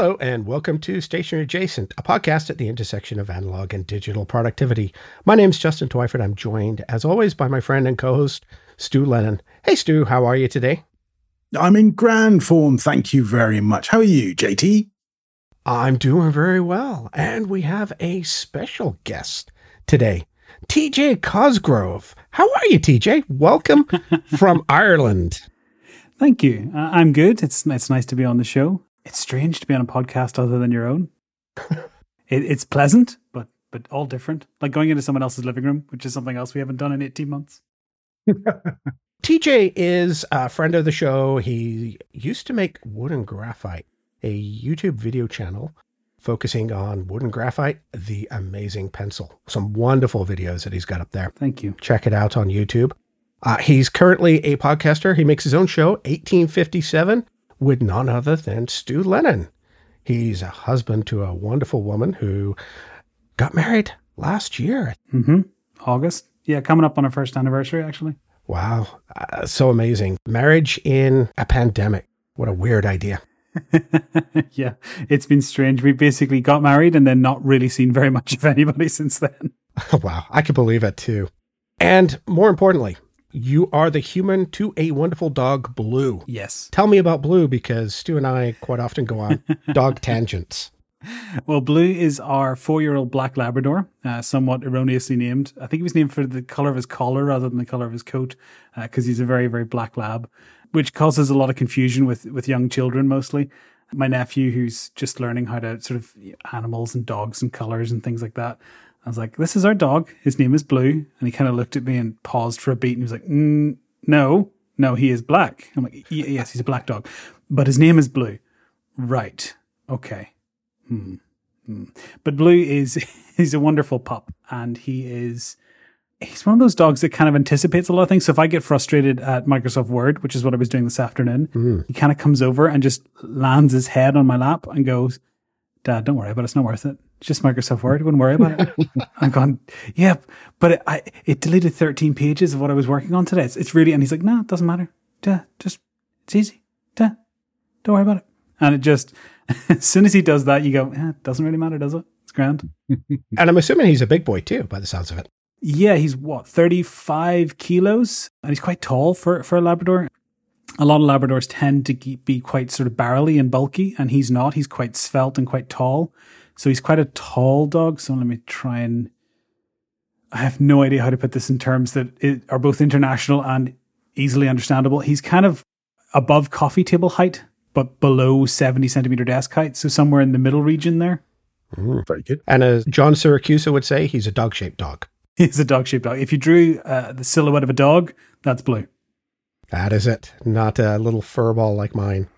Hello, and welcome to Station Adjacent, a podcast at the intersection of analog and digital productivity. My name is Justin Twyford. I'm joined, as always, by my friend and co host, Stu Lennon. Hey, Stu, how are you today? I'm in grand form. Thank you very much. How are you, JT? I'm doing very well. And we have a special guest today, TJ Cosgrove. How are you, TJ? Welcome from Ireland. Thank you. I'm good. It's it's nice to be on the show. It's strange to be on a podcast other than your own. it, it's pleasant, but but all different. Like going into someone else's living room, which is something else we haven't done in 18 months. TJ is a friend of the show. He used to make wood and graphite, a YouTube video channel focusing on wood and graphite, the amazing pencil. Some wonderful videos that he's got up there. Thank you. Check it out on YouTube. Uh, he's currently a podcaster. He makes his own show, 1857, with none other than Stu Lennon. He's a husband to a wonderful woman who got married last year. Mm-hmm. August. Yeah, coming up on our first anniversary, actually. Wow. Uh, so amazing. Marriage in a pandemic. What a weird idea. yeah, it's been strange. We basically got married and then not really seen very much of anybody since then. wow. I can believe it too. And more importantly, you are the human to a wonderful dog, Blue. Yes. Tell me about Blue because Stu and I quite often go on dog tangents. Well, Blue is our four year old black Labrador, uh, somewhat erroneously named. I think he was named for the color of his collar rather than the color of his coat because uh, he's a very, very black lab, which causes a lot of confusion with, with young children mostly. My nephew, who's just learning how to sort of animals and dogs and colors and things like that, I was like, this is our dog. His name is Blue. And he kind of looked at me and paused for a beat and he was like, mm, no, no, he is black. I'm like, yes, he's a black dog, but his name is Blue. Right. Okay. Hmm. Hmm. But Blue is, he's a wonderful pup and he is, he's one of those dogs that kind of anticipates a lot of things. So if I get frustrated at Microsoft Word, which is what I was doing this afternoon, mm. he kind of comes over and just lands his head on my lap and goes, Dad, don't worry about it. It's not worth it. It's just Microsoft Word. Wouldn't worry about it. I'm gone. yeah, but it, I, it deleted 13 pages of what I was working on today. It's, it's really, and he's like, no, it doesn't matter. Dad, just, it's easy. Dad, don't worry about it. And it just, as soon as he does that, you go, eh, it doesn't really matter, does it? It's grand. and I'm assuming he's a big boy too, by the sounds of it. Yeah, he's what, 35 kilos? And he's quite tall for, for a Labrador a lot of Labradors tend to be quite sort of barrely and bulky, and he's not. He's quite svelte and quite tall. So he's quite a tall dog. So let me try and. I have no idea how to put this in terms that are both international and easily understandable. He's kind of above coffee table height, but below 70 centimeter desk height. So somewhere in the middle region there. Mm, very good. And as John Siracusa would say, he's a dog shaped dog. He's a dog shaped dog. If you drew uh, the silhouette of a dog, that's blue. That is it. Not a little furball like mine.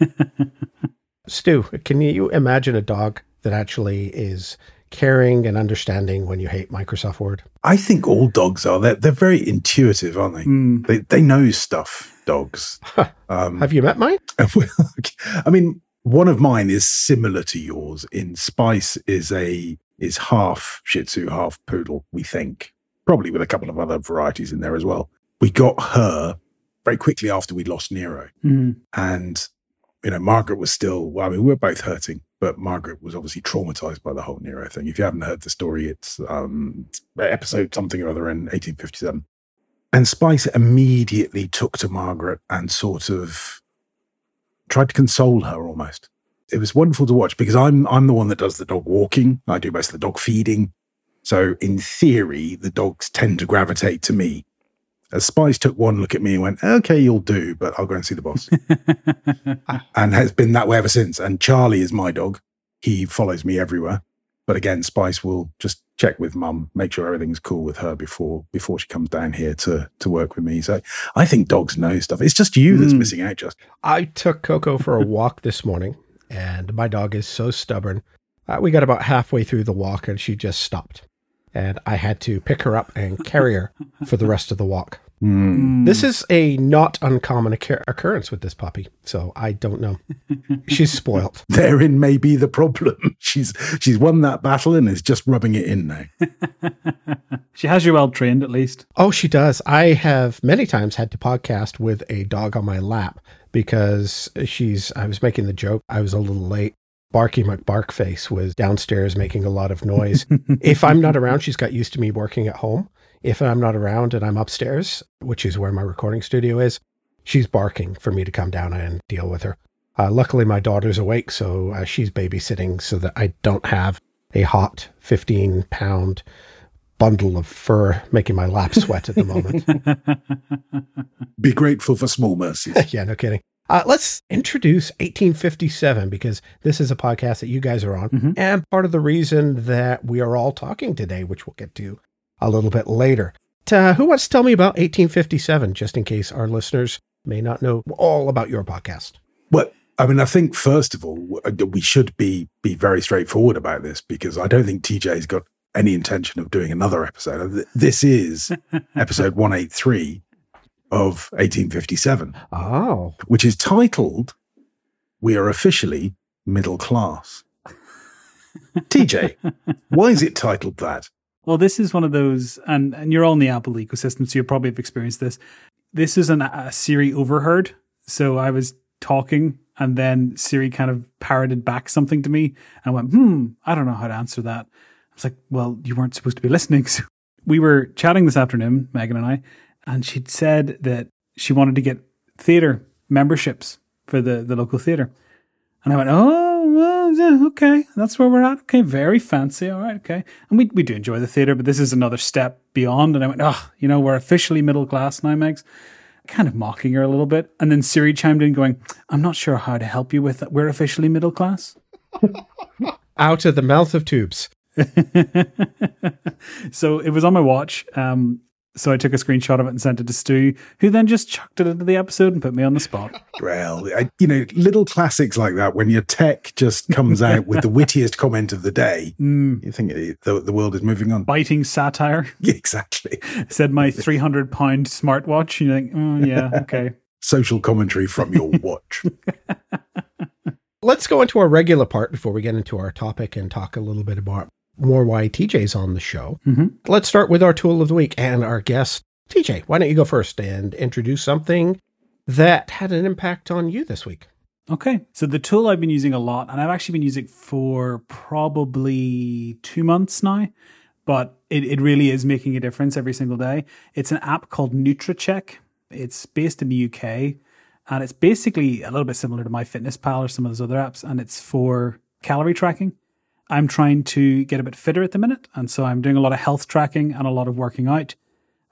Stu, can you imagine a dog that actually is caring and understanding when you hate Microsoft Word? I think all dogs are. They're, they're very intuitive, aren't they? Mm. They they know stuff, dogs. Um, Have you met mine? I mean, one of mine is similar to yours in Spice is a is half Shih Tzu, half poodle, we think. Probably with a couple of other varieties in there as well we got her very quickly after we lost Nero. Mm. And, you know, Margaret was still, well, I mean, we are both hurting, but Margaret was obviously traumatized by the whole Nero thing. If you haven't heard the story, it's um, episode something or other in 1857. And Spice immediately took to Margaret and sort of tried to console her almost. It was wonderful to watch because I'm I'm the one that does the dog walking. I do most of the dog feeding. So in theory, the dogs tend to gravitate to me as Spice took one look at me and went, okay, you'll do, but I'll go and see the boss. and has been that way ever since. And Charlie is my dog. He follows me everywhere. But again, Spice will just check with mum, make sure everything's cool with her before before she comes down here to to work with me. So I think dogs know stuff. It's just you that's mm. missing out, just. I took Coco for a walk this morning, and my dog is so stubborn. Uh, we got about halfway through the walk, and she just stopped and I had to pick her up and carry her for the rest of the walk. Mm. This is a not uncommon occur- occurrence with this puppy, so I don't know. She's spoiled. Therein may be the problem. She's she's won that battle and is just rubbing it in now. she has you well trained, at least. Oh, she does. I have many times had to podcast with a dog on my lap because she's, I was making the joke, I was a little late. Barky McBarkface was downstairs making a lot of noise. if I'm not around, she's got used to me working at home. If I'm not around and I'm upstairs, which is where my recording studio is, she's barking for me to come down and deal with her. Uh, luckily, my daughter's awake, so uh, she's babysitting so that I don't have a hot 15 pound bundle of fur making my lap sweat at the moment. Be grateful for small mercies. yeah, no kidding. Uh, let's introduce 1857 because this is a podcast that you guys are on. Mhm. And part of the reason that we are all talking today, which we'll get to a little bit later. Uh, who wants to tell me about 1857, just in case our listeners may not know all about your podcast? Well, I mean, I think first of all, we should be be very straightforward about this because I don't think TJ's got any intention of doing another episode. This is episode 183 of 1857, Oh, which is titled We Are Officially Middle Class. TJ, why is it titled that? Well, this is one of those, and, and you're on the Apple ecosystem, so you probably have experienced this. This is an, a Siri overheard. So I was talking, and then Siri kind of parroted back something to me and went, hmm, I don't know how to answer that. I was like, well, you weren't supposed to be listening. So we were chatting this afternoon, Megan and I, and she'd said that she wanted to get theater memberships for the, the local theater. And I went, oh, well, yeah, okay, that's where we're at. Okay, very fancy. All right, okay. And we, we do enjoy the theater, but this is another step beyond. And I went, oh, you know, we're officially middle class now, Megs. Kind of mocking her a little bit. And then Siri chimed in, going, I'm not sure how to help you with that. We're officially middle class. out of the mouth of tubes. so it was on my watch. Um, so I took a screenshot of it and sent it to Stu, who then just chucked it into the episode and put me on the spot. Well, I, you know, little classics like that, when your tech just comes out with the wittiest comment of the day, Mm, you think the, the world is moving on. biting satire. Exactly. Said my 300 pound smartwatch. And You think, oh, yeah, okay. Social commentary from your watch. Let's go into our regular part before we get into our topic and talk a little bit about more why TJ's on the show. Mhm. Let's start with our tool of the week and our guest. TJ, why don't you go first and introduce something that had an impact on you this week? Okay. So the tool I've been using a lot, and I've actually been using it for probably two months now, but it, it really is making a difference every single day. It's an app called NutraCheck. It's based in the UK and it's basically a little bit similar to MyFitnessPal or some of those other apps, and it's for calorie tracking. I'm trying to get a bit fitter at the minute, and so I'm doing a lot of health tracking and a lot of working out.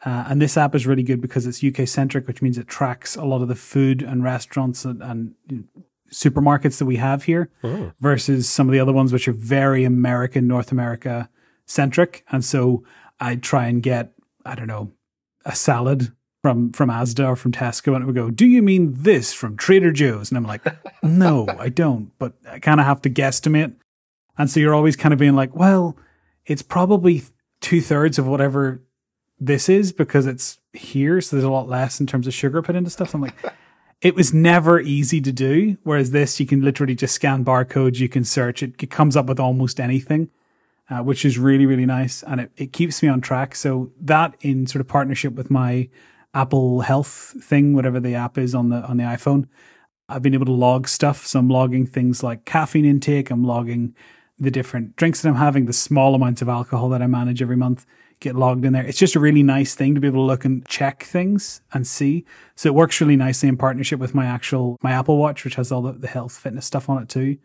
Uh, and this app is really good because it's UK centric, which means it tracks a lot of the food and restaurants and, and supermarkets that we have here Oh. versus some of the other ones, which are very American, North America centric. And so I try and get, I don't know, a salad from, from Asda or from Tesco and it would go, do you mean this from Trader Joe's? And I'm like, no, I don't, but I kind of have to guesstimate. And so you're always kind of being like, well, it's probably two thirds of whatever this is because it's here. So there's a lot less in terms of sugar put into stuff. So I'm like, it was never easy to do. Whereas this, you can literally just scan barcodes, you can search it, it comes up with almost anything, uh, which is really, really nice. And it, it keeps me on track. So that in sort of partnership with my Apple Health thing, whatever the app is on the, on the iPhone, I've been able to log stuff. So I'm logging things like caffeine intake. I'm logging the different drinks that I'm having, the small amounts of alcohol that I manage every month get logged in there. It's just a really nice thing to be able to look and check things and see. So it works really nicely in partnership with my actual, my Apple Watch, which has all the, the health fitness stuff on it too.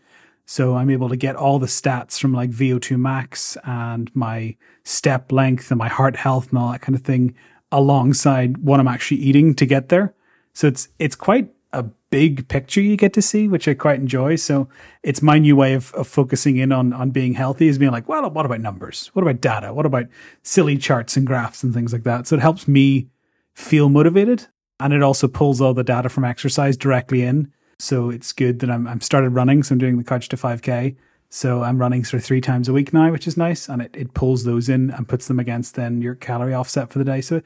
So I'm able to get all the stats from like VO2 max and my step length and my heart health and all that kind of thing alongside what I'm actually eating to get there. So it's, it's quite big picture you get to see, which I quite enjoy. So it's my new way of, of focusing in on, on being healthy is being like, well, what about numbers? What about data? What about silly charts and graphs and things like that? So it helps me feel motivated. And it also pulls all the data from exercise directly in. So it's good that I'm, I'm started running. So I'm doing the couch to 5k. So I'm running sort of three times a week now, which is nice. And it, it pulls those in and puts them against then your calorie offset for the day. So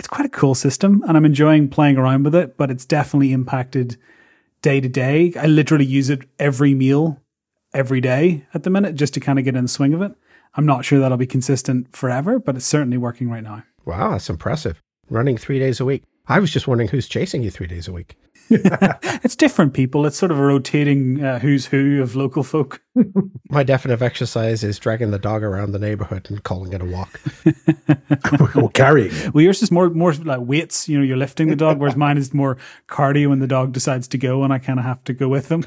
it's quite a cool system and I'm enjoying playing around with it, but it's definitely impacted day to day. I literally use it every meal, every day at the minute, just to kind of get in the swing of it. I'm not sure that'll be consistent forever, but it's certainly working right now. Wow, that's impressive. Running three days a week. I was just wondering who's chasing you three days a week. it's different people. It's sort of a rotating uh, who's who of local folk. My definitive exercise is dragging the dog around the neighborhood and calling it a walk. or carrying it. Well, yours is more more like weights. You know, you're lifting the dog, whereas mine is more cardio when the dog decides to go, and I kind of have to go with them.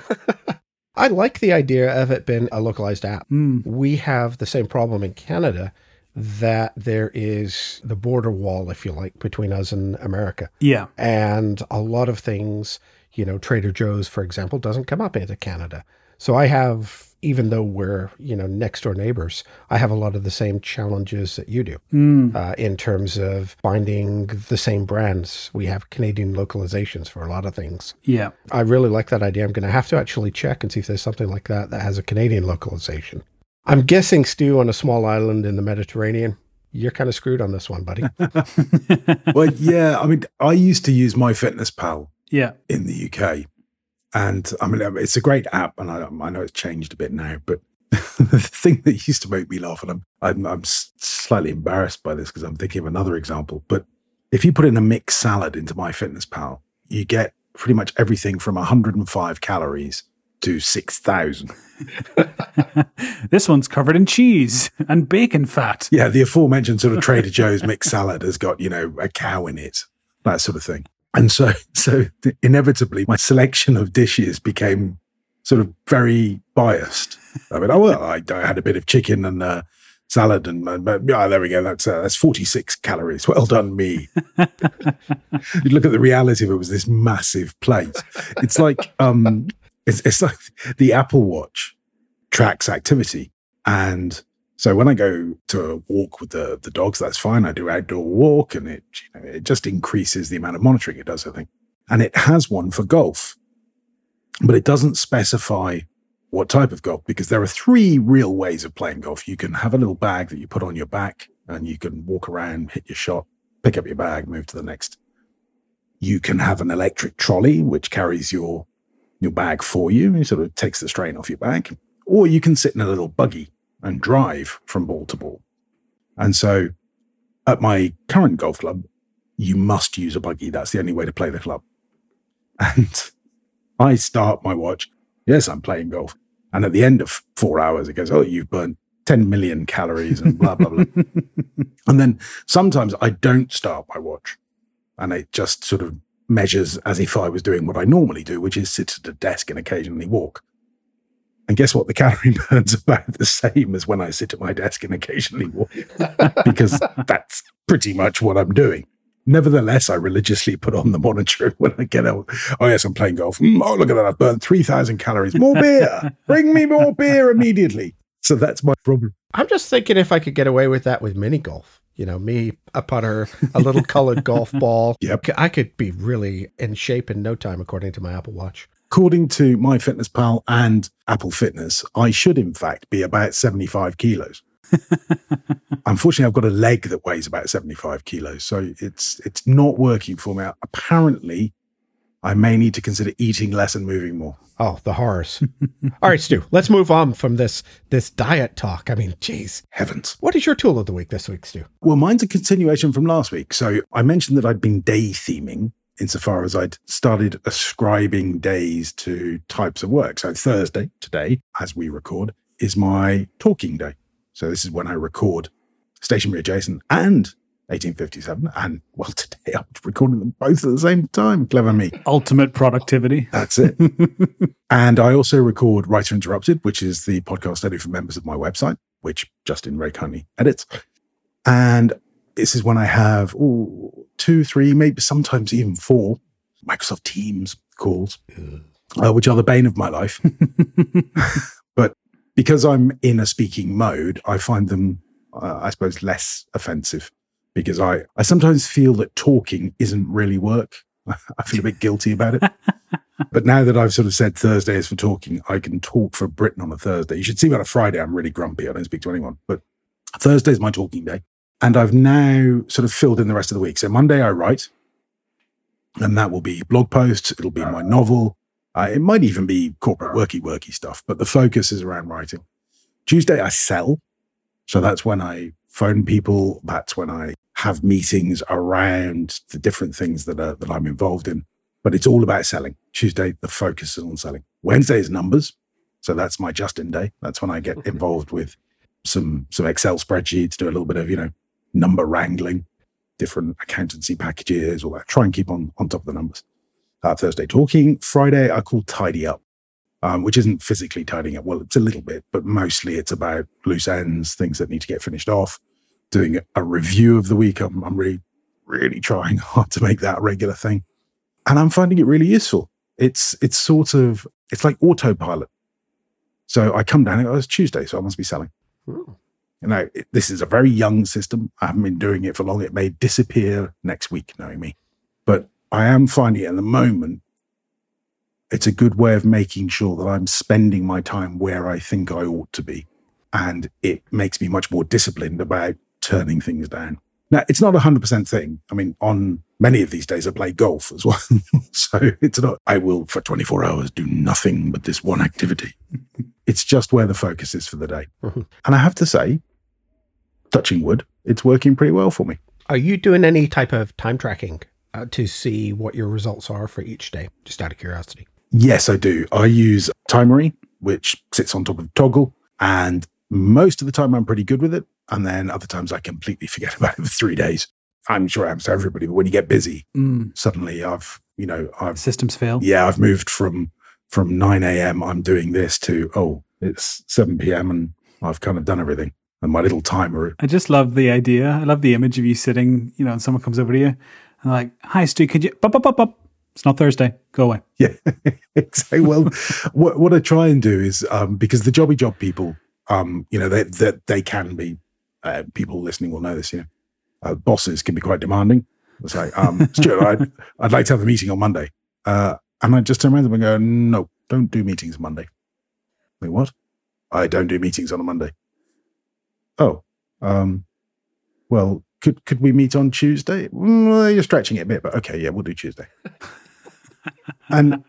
I like the idea of it being a localized app. Mm. We have the same problem in Canada that there is the border wall, if you like, between us and America. Yeah, And a lot of things, you know, Trader Joe's, for example, doesn't come up into Canada. So I have, even though we're, you know, next door neighbors, I have a lot of the same challenges that you do Mm. uh, in terms of finding the same brands. We have Canadian localizations for a lot of things. yeah. I really like that idea. I'm going to have to actually check and see if there's something like that that has a Canadian localization. I'm guessing, Stu, on a small island in the Mediterranean, you're kind of screwed on this one, buddy. Well, yeah. I mean, I used to use MyFitnessPal Yeah. in the UK. And I mean, um, it's a great app, and I, I know it's changed a bit now. But the thing that used to make me laugh, and I'm I'm, I'm slightly embarrassed by this because I'm thinking of another example. But if you put in a mixed salad into MyFitnessPal, you get pretty much everything from 105 calories to 6,000. This one's covered in cheese and bacon fat. Yeah, the aforementioned sort of Trader Joe's mixed salad has got, you know, a cow in it, that sort of thing. And so, so inevitably, my selection of dishes became sort of very biased. I mean, oh, well, I, I had a bit of chicken and uh, salad, and uh, but, yeah, there we go. That's uh, that's forty six calories. Well done, me. you look at the reality of it was this massive plate. It's like um, it's it's like the Apple Watch tracks activity, and so when I go to walk with the the dogs, that's fine. I do outdoor walk, and it you know, it just increases the amount of monitoring it does. I think, and it has one for golf, but it doesn't specify what type of golf because there are three real ways of playing golf. You can have a little bag that you put on your back, and you can walk around, hit your shot, pick up your bag, move to the next. You can have an electric trolley which carries your your bag for you. It sort of takes the strain off your back, or you can sit in a little buggy and drive from ball to ball. And so at my current golf club, you must use a buggy. That's the only way to play the club. And I start my watch. Yes, I'm playing golf. And at the end of four hours, it goes, Oh, you've burned 10 million calories and blah, blah, blah. and then sometimes I don't start my watch and it just sort of measures as if I was doing what I normally do, which is sit at a desk and occasionally walk. And guess what? The calorie burn's about the same as when I sit at my desk and occasionally walk, because that's pretty much what I'm doing. Nevertheless, I religiously put on the monitor when I get out. Oh, yes, I'm playing golf. Mm, oh, look at that. I've burned 3,000 calories. More beer. Bring me more beer immediately. So that's my problem. I'm just thinking if I could get away with that with mini golf. You know, me, a putter, a little colored golf ball. Yep. I could be really in shape in no time, according to my Apple Watch. According to my Fitness Pal and Apple Fitness, I should, in fact, be about 75 kilos. Unfortunately, I've got a leg that weighs about 75 kilos, so it's it's not working for me. Apparently, I may need to consider eating less and moving more. Oh, the horrors. All right, Stu, let's move on from this this diet talk. I mean, geez. Heavens. What is your tool of the week this week, Stu? Well, mine's a continuation from last week. So I mentioned that I'd been day theming insofar as I'd started ascribing days to types of work. So Thursday, today, as we record, is my talking day. So this is when I record Stationery Adjacent and 1857. And well, today I'm recording them both at the same time. Clever me. Ultimate productivity. That's it. and I also record Writer Interrupted, which is the podcast I do for members of my website, which Justin very kindly edits. And this is when I have ooh, two, three, maybe sometimes even four Microsoft Teams calls, uh, which are the bane of my life. but because I'm in a speaking mode, I find them, uh, I suppose, less offensive because I, I sometimes feel that talking isn't really work. I feel a bit guilty about it. but now that I've sort of said Thursday is for talking, I can talk for Britain on a Thursday. You should see me on a Friday. I'm really grumpy. I don't speak to anyone. But Thursday is my talking day. And I've now sort of filled in the rest of the week. So Monday I write, and that will be blog posts. It'll be my novel. Uh, it might even be corporate worky worky stuff, but the focus is around writing. Tuesday I sell. So that's when I phone people. That's when I have meetings around the different things that are, that I'm involved in. but it's all about selling. Tuesday, the focus is on selling. Wednesday is numbers. So that's my Justin day. That's when I get involved with some some Excel spreadsheets, do a little bit of, you know, number wrangling, different accountancy packages, all that. Try and keep on on top of the numbers. Uh, Thursday talking. Friday I call tidy up, um, which isn't physically tidying up. Well, it's a little bit, but mostly it's about loose ends, things that need to get finished off. Doing a review of the week. I'm, I'm really, really trying hard to make that a regular thing, and I'm finding it really useful. It's it's sort of it's like autopilot. So I come down and go, oh, it's Tuesday, so I must be selling. Ooh. You know, it, this is a very young system. I haven't been doing it for long. It may disappear next week, knowing me. But I am finding it at the moment, it's a good way of making sure that I'm spending my time where I think I ought to be. And it makes me much more disciplined about turning things down. Now, it's not a 100% thing. I mean, on many of these days, I play golf as well. so it's not, I will for 24 hours do nothing but this one activity. it's just where the focus is for the day. Mhm. And I have to say, touching wood, it's working pretty well for me. Are you doing any type of time tracking uh, to see what your results are for each day? Just out of curiosity. Yes, I do. I use Timery, which sits on top of Toggl, and most of the time I'm pretty good with it. And then other times I completely forget about it for three days. I'm sure it happens to everybody, but when you get busy, Mm, suddenly I've, you know, I've, systems fail. yeah, I've moved from from 9 a.m. I'm doing this to oh, it's 7 p.m. and I've kind of done everything. And my little timer, I just love the idea. I love the image of you sitting, you know, and someone comes over to you and like, "Hi, Stu, could you?" It's not Thursday. Go away. yeah, exactly. Well, what what I try and do is um, because the jobby job people, um, you know, they they, they can be uh, people listening will know this. You know, uh, bosses can be quite demanding. It's like, um, Stuart, I'd, I'd like to have a meeting on Monday, uh, and I just turn around them and go, no, don't do meetings Monday. Like what? I don't do meetings on a Monday. Oh, um, well, could could we meet on Tuesday? Mm, well, you're stretching it a bit, but okay, yeah, we'll do Tuesday. and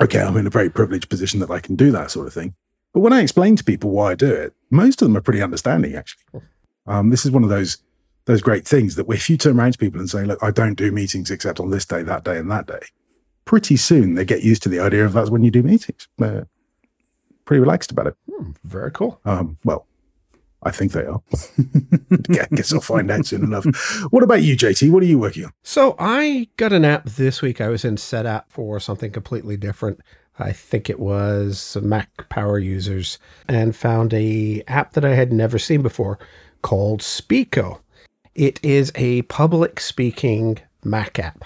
okay, I'm in a very privileged position that I can do that sort of thing. But when I explain to people why I do it, most of them are pretty understanding. Actually, um, this is one of those those great things that if you turn around to people and say, "Look, I don't do meetings except on this day, that day, and that day," pretty soon they get used to the idea of that's when you do meetings. They're pretty relaxed about it. Hmm, very cool. Um, well, I think they are. I guess I'll find out soon enough. What about you, JT? What are you working on? So I got an app this week. I was in set setup for something completely different. I think it was Mac power users and found a app that I had never seen before called Speeko. It is a public speaking Mac app.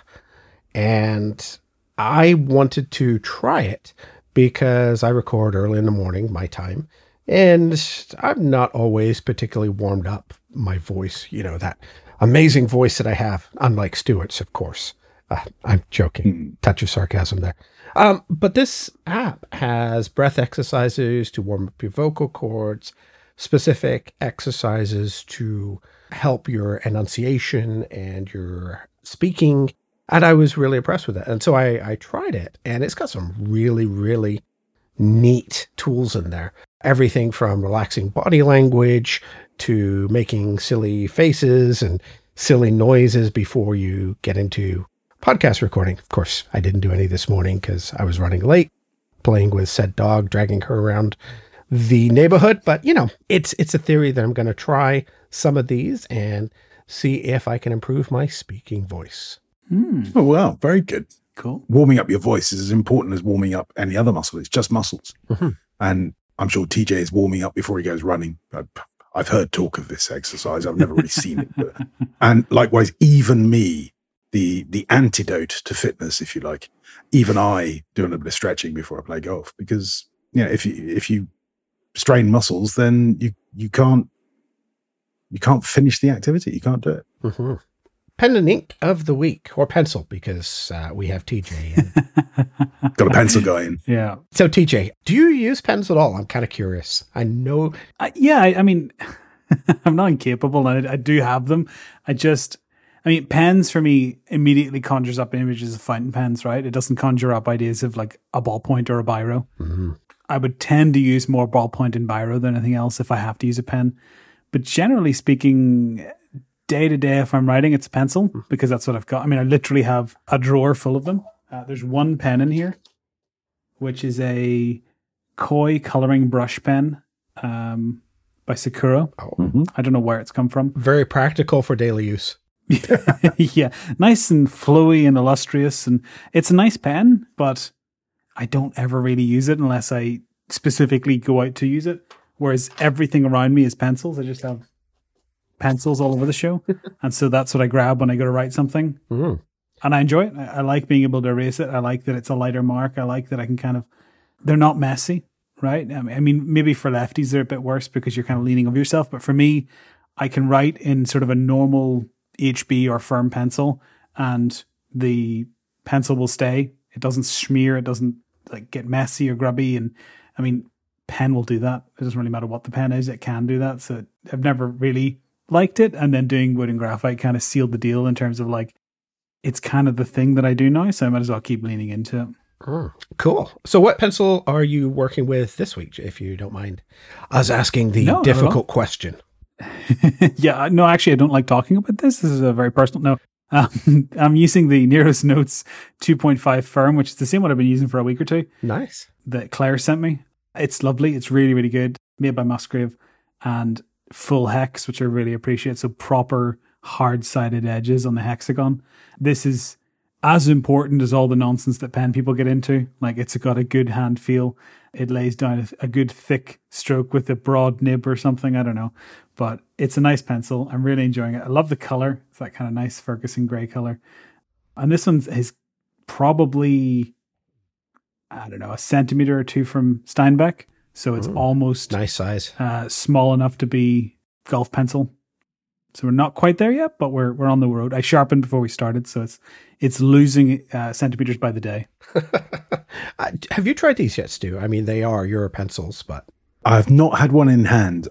And I wanted to try it because I record early in the morning, my time, and I'm not always particularly warmed up my voice, you know, that amazing voice that I have, unlike Stewart's, of course. Uh, I'm joking. Touch of sarcasm there. Um, but this app has breath exercises to warm up your vocal cords, specific exercises to help your enunciation and your speaking. And I was really impressed with it. And so I, I tried it, and it's got some really, really neat tools in there. Everything from relaxing body language to making silly faces and silly noises before you get into podcast recording. Of course, I didn't do any this morning because I was running late, playing with said dog, dragging her around the neighborhood. But you know, it's it's a theory that I'm going to try some of these and see if I can improve my speaking voice. Hmm, Oh, wow, very good. cool. Warming up your voice is as important as warming up any other muscle. It's just muscles. Mhm. And I'm sure TJ is warming up before he goes running. I- I've heard talk of this exercise. I've never really seen it. But, and likewise, even me, the the antidote to fitness, if you like, even I do a little bit of stretching before I play golf because you know if you if you strain muscles, then you you can't you can't finish the activity. You can't do it. hmm Pen and ink of the week, or pencil, because uh, we have TJ. And Got a pencil guy in. Yeah. so, TJ, do you use pens at all? I'm kind of curious. I know. Uh, yeah, I, I mean, I'm not incapable, and I, I do have them. I just, I mean, pens for me immediately conjures up images of fountain pens, right? It doesn't conjure up ideas of like a ballpoint or a biro. Mhm. I would tend to use more ballpoint and biro than anything else if I have to use a pen. But generally speaking, day to day, if I'm writing, it's a pencil because that's what I've got. I mean, I literally have a drawer full of them. Uh, there's one pen in here, which is a koi coloring brush pen um, by Sakura. Mhm. I don't know where it's come from. Very practical for daily use. yeah, nice and flowy and illustrious, and it's a nice pen, but I don't ever really use it unless I specifically go out to use it. Whereas everything around me is pencils. I just have pencils all over the show, and so that's what I grab when I go to write something, Mm. and I enjoy it. I, I like being able to erase it. I like that it's a lighter mark. I like that I can kind of they're not messy, right? I mean, I mean, maybe for lefties they're a bit worse because you're kind of leaning over yourself, but for me, I can write in sort of a normal HB or firm pencil, and the pencil will stay. It doesn't smear. It doesn't like get messy or grubby. And I mean, pen will do that. It doesn't really matter what the pen is. It can do that. So I've never really liked it. And then doing wood and graphite kind of sealed the deal in terms of like, it's kind of the thing that I do now. So I might as well keep leaning into it. Mm. Cool. So, what pencil are you working with this week, if you don't mind us asking the No, not at all. difficult question? yeah, no, actually, I don't like talking about this. This is a very personal. No, um, I'm using the Nero's Notes 2.5 firm, which is the same one I've been using for a week or two Nice. that Claire sent me. It's lovely. It's really, really good. Made by Musgrave and full hex, which I really appreciate. So proper hard sided edges on the hexagon. This is as important as all the nonsense that pen people get into. Like it's got a good hand feel. It lays down a, a good thick stroke with a broad nib or something. I don't know, but it's a nice pencil. I'm really enjoying it. I love the color. It's that kind of nice Ferguson gray color. And this one is probably, I don't know, a centimeter or two from Steinbeck. So it's Mm. almost Nice size. uh, small enough to be golf pencil. So we're not quite there yet, but we're we're on the road. I sharpened before we started, so it's it's losing uh, centimeters by the day. Uh, have you tried these yet, Stu? I mean, they are your pencils, but I've not had one in hand.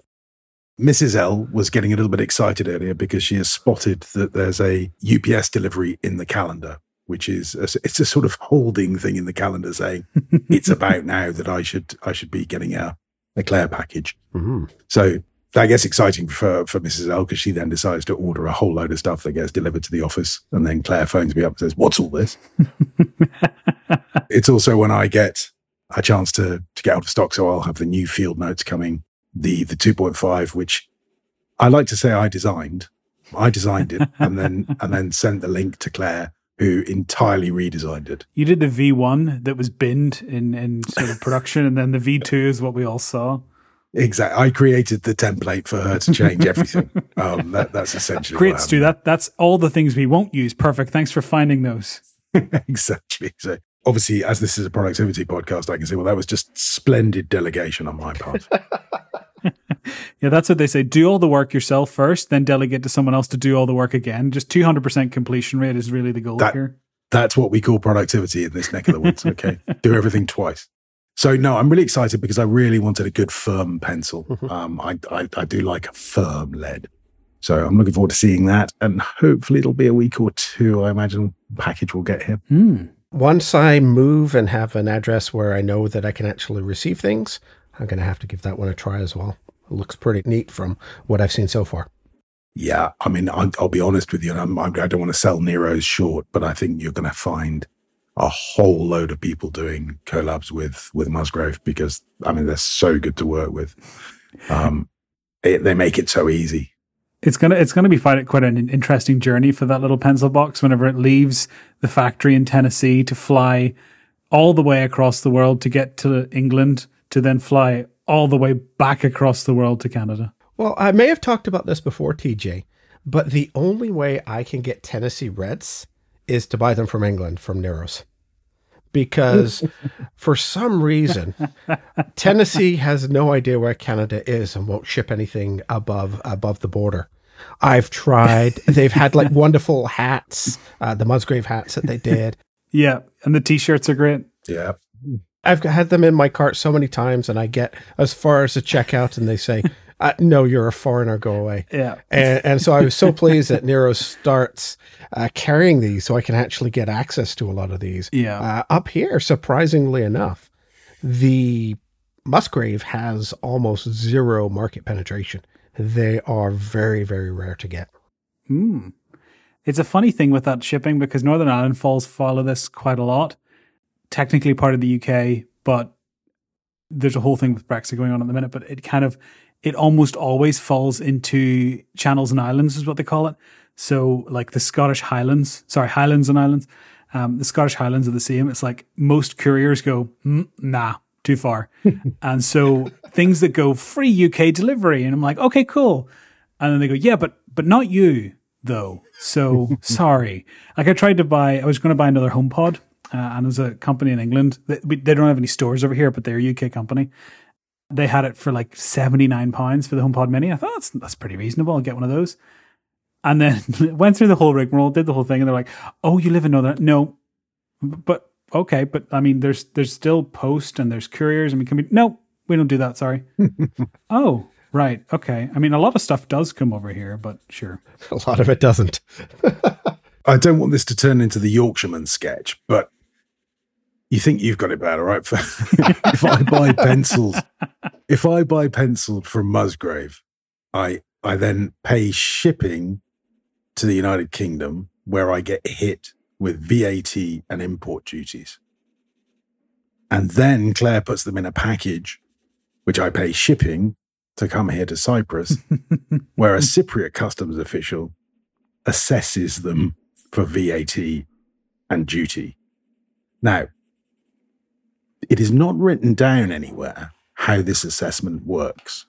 Mrs. L was getting a little bit excited earlier because she has spotted that there's a UPS delivery in the calendar, which is a, it's a sort of holding thing in the calendar saying it's about now that I should I should be getting a a Claire package. Mhm. So that gets exciting for for Mrs. L because she then decides to order a whole load of stuff that gets delivered to the office, and then Claire phones me up and says, "What's all this?" it's also when I get a chance to to get out of stock, so I'll have the new field notes coming, the the two point five, which I like to say I designed. I designed it and then and then sent the link to Claire, who entirely redesigned it. You did the V one that was binned in in sort of production, and then the V two is what we all saw. Exactly. I created the template for her to change everything. um, that, that's essentially Great, Stu. That that's all the things we won't use. Perfect. Thanks for finding those. exactly. So obviously, as this is a productivity podcast, I can say, well, that was just splendid delegation on my part. Yeah, that's what they say. Do all the work yourself first, then delegate to someone else to do all the work again. Just two hundred percent completion rate is really the goal That- here. That's what we call productivity in this neck of the woods. Okay. Do everything twice. So no, I'm really excited because I really wanted a good firm pencil. Um, I, I, I do like a firm lead. So I'm looking forward to seeing that. And hopefully it'll be a week or two. I imagine package will get here. Hmm. once I move and have an address where I know that I can actually receive things, I'm going to have to give that one a try as well. It looks pretty neat from what I've seen so far. Yeah. I mean, I'll, I'll be honest with you. And I'm, I'm, I don't want to sell Nero's short, but I think you're going to find a whole load of people doing collabs with, with Musgrave because I mean, they're so good to work with. Um, it, they make it so easy. It's gonna it's gonna be quite quite an interesting journey for that little pencil box whenever it leaves the factory in Tennessee to fly all the way across the world to get to England to then fly all the way back across the world to Canada. Well, I may have talked about this before, TJ, but the only way I can get Tennessee Reds is to buy them from England, from Nero's. Because for some reason, Tennessee has no idea where Canada is and won't ship anything above above the border. I've tried. They've had like wonderful hats, uh, the Musgrave hats that they did. Yeah, and the t-shirts are great. Yeah. I've had them in my cart so many times, and I get as far as the checkout, and they say, uh, "No, you're a foreigner. Go away." Yeah. and, and so I was so pleased that Nero starts uh, carrying these, so I can actually get access to a lot of these. Yeah. Uh, up here, surprisingly enough, the Musgrave has almost zero market penetration. They are very, very rare to get. Hmm. It's a funny thing with that shipping because Northern Ireland falls follow this quite a lot. Technically part of the UK, but there's a whole thing with Brexit going on at the minute, but it kind of, it almost always falls into channels and islands is what they call it. So like the Scottish Highlands, sorry, Highlands and Islands, um, the Scottish Highlands are the same. It's like most couriers go, mm, nah, too far. and so things that go free UK delivery. And I'm like, okay, cool. And then they go, yeah, but, but not you though. So sorry. Like I tried to buy, I was going to buy another HomePod. Uh, and there's a company in England they don't have any stores over here, but they're a UK company. They had it for like 79 pounds for the HomePod mini. I thought that's, that's pretty reasonable. I'll get one of those. And then went through the whole rigmarole, did the whole thing. And they're like, Oh, you live in Northern, no, but okay. But I mean, there's, there's still post and there's couriers. I mean, can we, no, we don't do that. Sorry. oh, right. Okay. I mean, a lot of stuff does come over here, but sure. A lot of it doesn't. I don't want this to turn into the Yorkshireman sketch, but you think you've got it bad, all right? if I buy pencils, if I buy pencils from Musgrave, I I then pay shipping to the United Kingdom, where I get hit with VAT and import duties. And then Claire puts them in a package, which I pay shipping to come here to Cyprus, where a Cypriot customs official assesses them for VAT and duty. Now, it is not written down anywhere how this assessment works.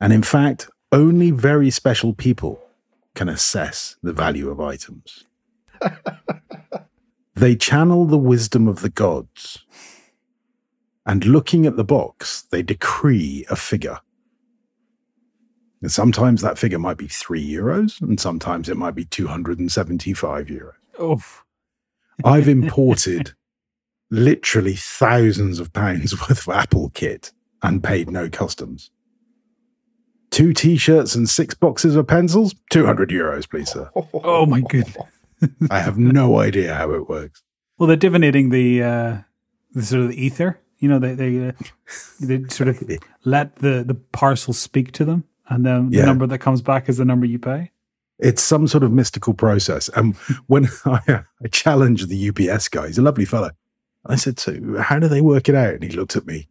And in fact, only very special people can assess the value of items. they channel the wisdom of the gods. And looking at the box, they decree a figure. And sometimes that figure might be three euros, and sometimes it might be 275 euros. Oof. I've imported literally thousands of pounds worth of Apple kit and paid no customs. Two t-shirts and six boxes of pencils, 200 euros, please, sir. Oh my goodness. I have no idea how it works. Well, they're divinating the, uh, the sort of the ether. You know, they they, uh, they sort of let the, the parcel speak to them, and then the Yeah. number that comes back is the number you pay. It's some sort of mystical process. And when I, I challenged the UPS guy, he's a lovely fellow. I said, So, how do they work it out? And he looked at me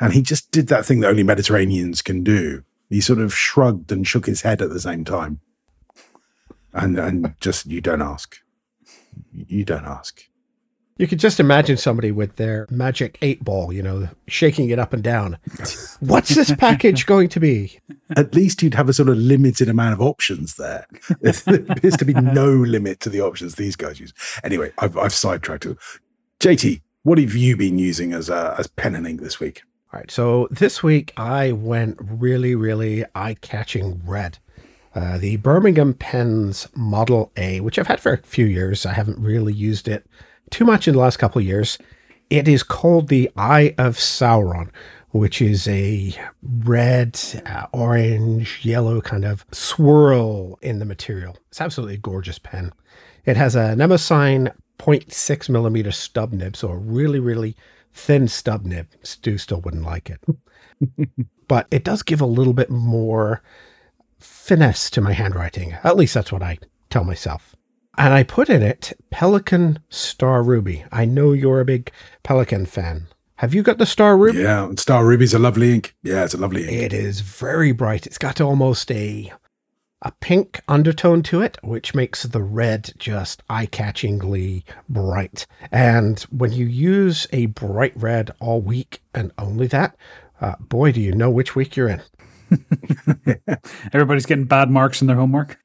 and he just did that thing that only Mediterraneans can do. He sort of shrugged and shook his head at the same time. And, and just, you don't ask. You don't ask. You could just imagine somebody with their magic eight ball, you know, shaking it up and down. What's this package going to be? At least you'd have a sort of limited amount of options there. There appears to be no limit to the options these guys use. Anyway, I've, I've sidetracked it. JT, what have you been using as uh, as pen and ink this week? All right. So this week I went really, really eye catching red. Uh, the Birmingham Pens Model A, which I've had for a few years. I haven't really used it too much in the last couple of years. It is called the Eye of Sauron, which is a red, uh, orange, yellow kind of swirl in the material. It's absolutely gorgeous pen. It has a Nemosine 0.6 millimeter stub nib, so a really, really thin stub nib. Stu still wouldn't like it. but it does give a little bit more finesse to my handwriting. At least that's what I tell myself. And I put in it Pelikan Star Ruby. I know you're a big Pelikan fan. Have you got the Star Ruby? Yeah, Star Ruby's a lovely ink. Yeah, it's a lovely ink. It is very bright. It's got almost a a pink undertone to it, which makes the red just eye-catchingly bright. And when you use a bright red all week and only that, uh, boy, do you know which week you're in. Everybody's getting bad marks in their homework.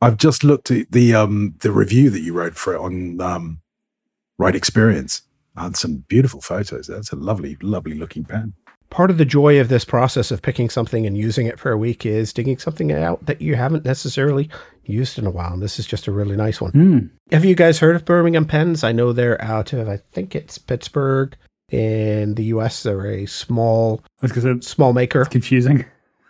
I've just looked at the um the review that you wrote for it on um Right Experience. And some beautiful photos. That's a lovely, lovely looking pen. Part of the joy of this process of picking something and using it for a week is digging something out that you haven't necessarily used in a while. And this is just a really nice one. Mm. Have you guys heard of Birmingham Pens? I know they're out of, I think it's Pittsburgh in the US. They're a small, I was going to say, small maker. confusing.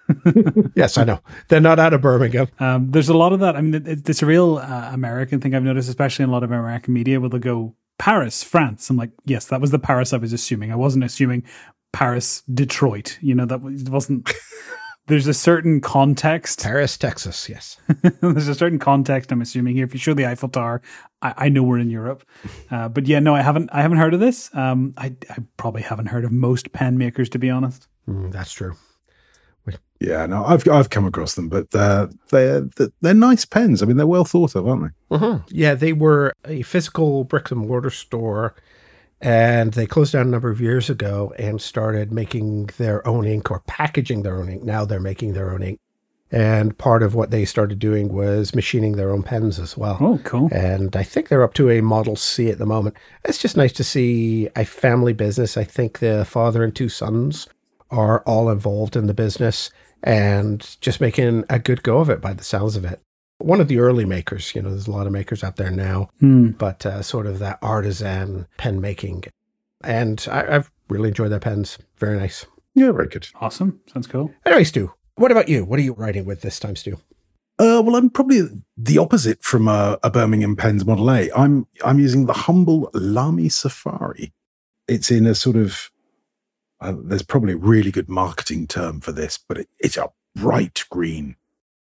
yes, I know. They're not out of Birmingham. Um, there's a lot of that. I mean, it, it's a real uh, American thing I've noticed, especially in a lot of American media, where they'll go Paris, France. I'm like, yes, that was the Paris I was assuming. I wasn't assuming Paris, Detroit. You know, that was, wasn't there's a certain context. Paris, Texas, yes. there's a certain context. I'm assuming here. If you show the Eiffel Tower, I, I know we're in Europe. Uh, but yeah, no, I haven't. I haven't heard of this. Um, I, I probably haven't heard of most pen makers, to be honest. Mm, that's true. Yeah, no, I've I've come across them, but they're they're they're nice pens. I mean, they're well thought of, aren't they? Mm-hmm. Yeah, they were a physical bricks and mortar store, and they closed down a number of years ago and started making their own ink or packaging their own ink. Now they're making their own ink, and part of what they started doing was machining their own pens as well. Oh, cool! And I think they're up to a Model C at the moment. It's just nice to see a family business. I think the father and two sons are all involved in the business and just making a good go of it by the sounds of it. One of the early makers, you know, there's a lot of makers out there now, mm. but uh, sort of that artisan pen making. And I, have really enjoyed their pens. Very nice. Yeah, very good. Awesome. Sounds cool. Anyway, Stu, what about you? What are you writing with this time, Stu? Uh, well, I'm probably the opposite from a, a Birmingham Pens Model A. I'm I'm using the humble Lamy Safari. It's in a sort of uh, there's probably a really good marketing term for this, but it, it's a bright green.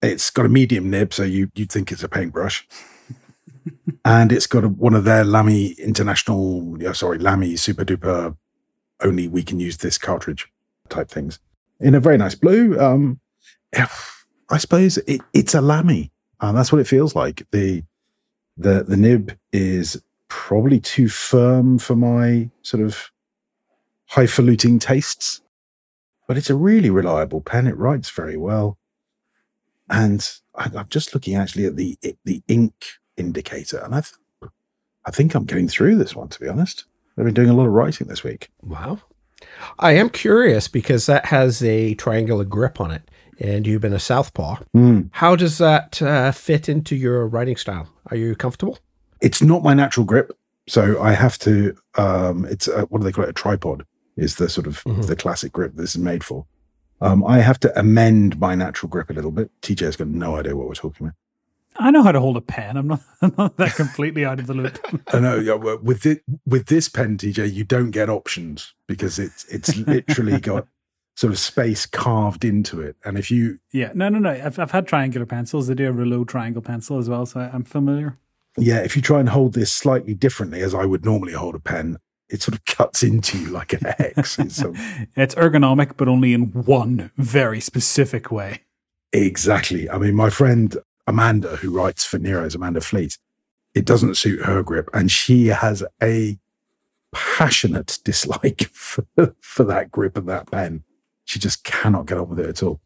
It's got a medium nib, so you you'd think it's a paintbrush, and it's got a, one of their Lamy International, sorry, Lamy Super Duper. Only we can use this cartridge type things in a very nice blue. Um, I suppose it, it's a Lamy, and that's what it feels like. the the The nib is probably too firm for my sort of highfalutin tastes, but it's a really reliable pen. It writes very well. And I, am just looking actually at the the ink indicator, and I th- I think I'm getting through this one. To be honest, I've been doing a lot of writing this week. Wow, I am curious because that has a triangular grip on it, and you've been a southpaw. Mm. How does that uh, fit into your writing style? Are you comfortable? It's not my natural grip, so I have to. Um, it's a, what do they call it? A tripod is the sort of mm-hmm. the classic grip this is made for. Um, I have to amend my natural grip a little bit. TJ's got no idea what we're talking about. I know how to hold a pen. I'm not, I'm not that completely out of the loop. I know. Yeah, with it, with this pen, TJ, you don't get options because it's it's literally got sort of space carved into it. And if you, yeah, no, no, no. I've I've had triangular pencils. They do a Rouleau triangle pencil as well, so I'm familiar. Yeah, if you try and hold this slightly differently, as I would normally hold a pen, it sort of cuts into you like an hex. It's, um, it's ergonomic, but only in one very specific way. Exactly. I mean, my friend Amanda, who writes for Nero's, Amanda Fleet, it doesn't suit her grip, and she has a passionate dislike for, for that grip and that pen. She just cannot get on with it at all.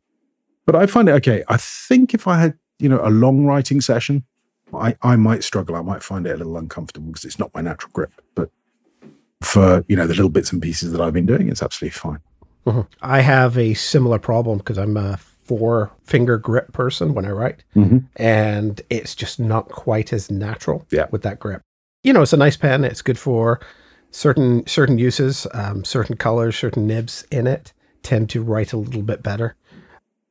But I find it okay. I think if I had, you know, a long writing session, I, I might struggle. I might find it a little uncomfortable because it's not my natural grip. But for you know the little bits and pieces that I've been doing, it's absolutely fine. Mm-hmm. I have a similar problem because I'm a four finger grip person when I write, mm-hmm. and it's just not quite as natural yeah. with that grip. You know, it's a nice pen. It's good for certain certain uses, um, certain colors, certain nibs in it tend to write a little bit better.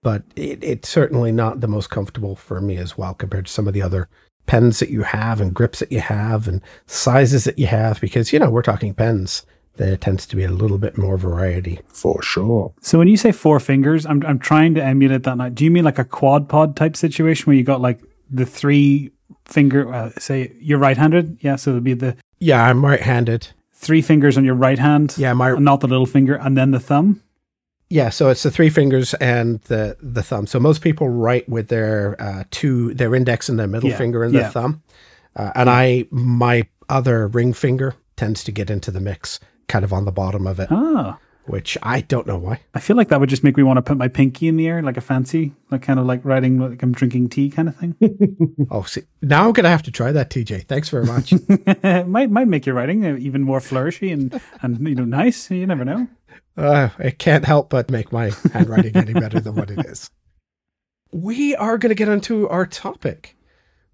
But it, it's certainly not the most comfortable for me as well compared to some of the other pens that you have and grips that you have and sizes that you have because you know we're talking pens there tends to be a little bit more variety. For sure. So when you say four fingers i'm, I'm trying to emulate that now do you mean like a quad pod type situation where you got like the three finger uh, say you're right-handed? Yeah so it'll be the yeah i'm right-handed. three fingers on your right hand yeah my not the little finger and then the thumb yeah, so it's the three fingers and the the thumb. So most people write with their uh, two, their index and their middle yeah, finger and yeah. the thumb. Uh, and I, my other ring finger tends to get into the mix, kind of on the bottom of it. Ah. Which I don't know why. I feel like that would just make me want to put my pinky in the air, like a fancy, like kind of like writing, like I'm drinking tea kind of thing. oh, see, now I'm gonna have to try that, TJ. Thanks very much. might might make your writing even more flourishy and and you know nice. You never know. Uh, it can't help but make my handwriting any better than what it is. We are going to get into our topic,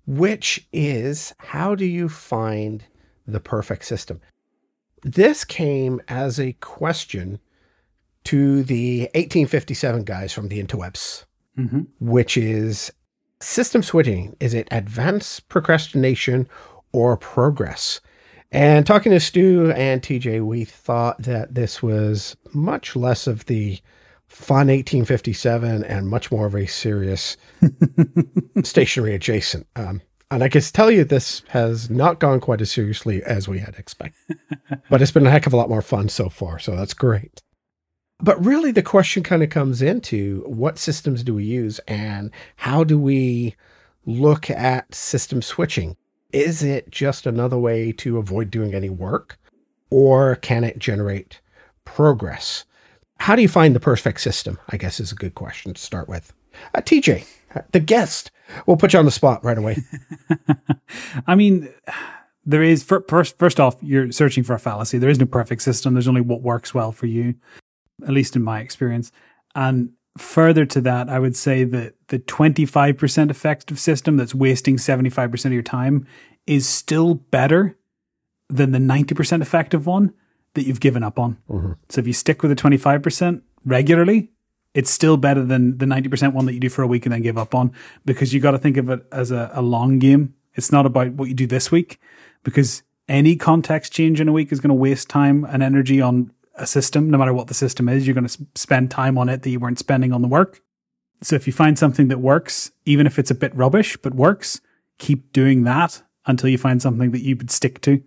which is how do you find the perfect system? This came as a question to the 1857 guys from the interwebs, mm-hmm. which is system switching. Is it advanced procrastination or progress? And talking to Stu and TJ, we thought that this was much less of the fun 1857 and much more of a serious Stationery Adjacent. Um, and I can tell you this has not gone quite as seriously as we had expected, but it's been a heck of a lot more fun so far. So that's great. But really, the question kind of comes into what systems do we use and how do we look at system switching? Is it just another way to avoid doing any work, or can it generate progress? How do you find the perfect system? I guess is a good question to start with. Uh, TJ, the guest, we'll put you on the spot right away. I mean, there is first first off, you're searching for a fallacy. There is no perfect system. There's only what works well for you, at least in my experience. And further to that, I would say that the 25% effective system that's wasting 75% of your time is still better than the 90% effective one that you've given up on. Mm-hmm. So if you stick with the 25% regularly, it's still better than the 90% one that you do for a week and then give up on because you got to think of it as a, a long game. It's not about what you do this week because any context change in a week is going to waste time and energy on a system, no matter what the system is. You're going to spend time on it that you weren't spending on the work. So if you find something that works, even if it's a bit rubbish, but works, keep doing that until you find something that you would stick to.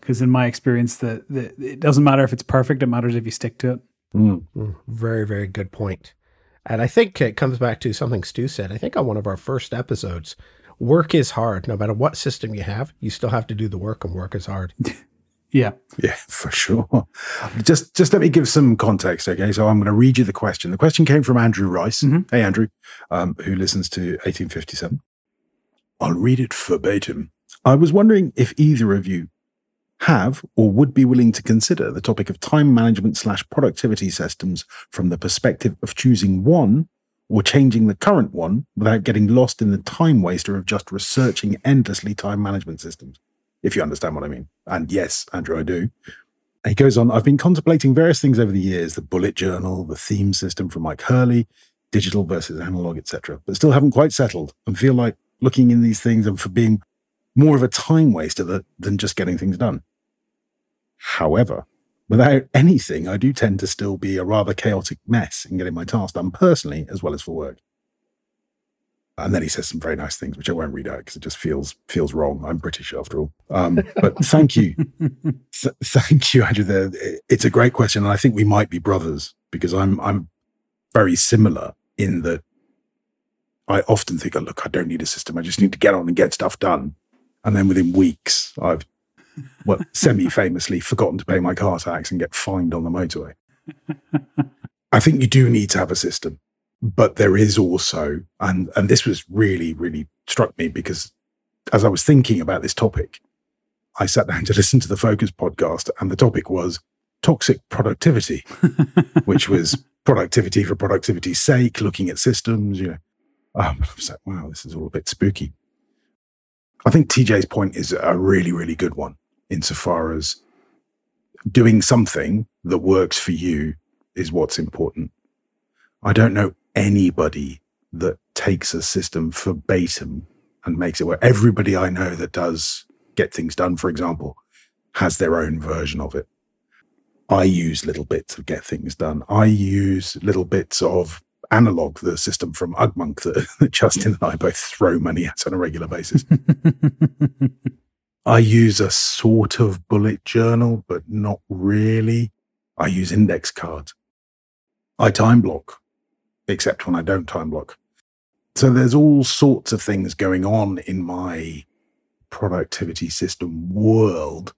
Because in my experience, the, the, it doesn't matter if it's perfect; it matters if you stick to it. Mm. Mm, very, very good point. And I think it comes back to something Stu said. I think on one of our first episodes, work is hard. No matter what system you have, you still have to do the work, and work is hard. yeah, yeah, for sure. Just, just let me give some context. Okay, so I'm going to read you the question. The question came from Andrew Rice. Mm-hmm. Hey, Andrew, um, who listens to 1857. I'll read it verbatim. I was wondering if either of you have or would be willing to consider the topic of time management slash productivity systems from the perspective of choosing one or changing the current one without getting lost in the time waster of just researching endlessly time management systems, if you understand what I mean. And yes, Andrew, I do. he goes on, I've been contemplating various things over the years the bullet journal, the theme system from Myke Hurley, digital versus analog, etc., but still haven't quite settled and feel like looking in these things and for being more of a time waster than just getting things done. However, without anything, I do tend to still be a rather chaotic mess in getting my tasks done personally as well as for work. And then he says some very nice things, which I won't read out because it just feels feels wrong. I'm British after all. Um, but thank you, Th- thank you, Andrew. There, it's a great question, and I think we might be brothers because I'm I'm very similar in that I often think, oh, look, I don't need a system. I just need to get on and get stuff done. And then within weeks, I've well, semi famously forgotten to pay my car tax and get fined on the motorway. I think you do need to have a system, but there is also, and and this was really really struck me because as I was thinking about this topic, I sat down to listen to the Focus podcast, and the topic was toxic productivity, which was productivity for productivity's sake, looking at systems. You know, um, I was like, wow, this is all a bit spooky. I think TJ's point is a really, really good one insofar as doing something that works for you is what's important. I don't know anybody that takes a system verbatim and makes it where everybody I know that does get things done, for example, has their own version of it. I use little bits of get things done. I use little bits of analog, the system from Ugmonk that, that Justin and I both throw money at on a regular basis. I use a sort of bullet journal, but not really. I use index cards. I time block, except when I don't time block. So there's all sorts of things going on in my productivity system world,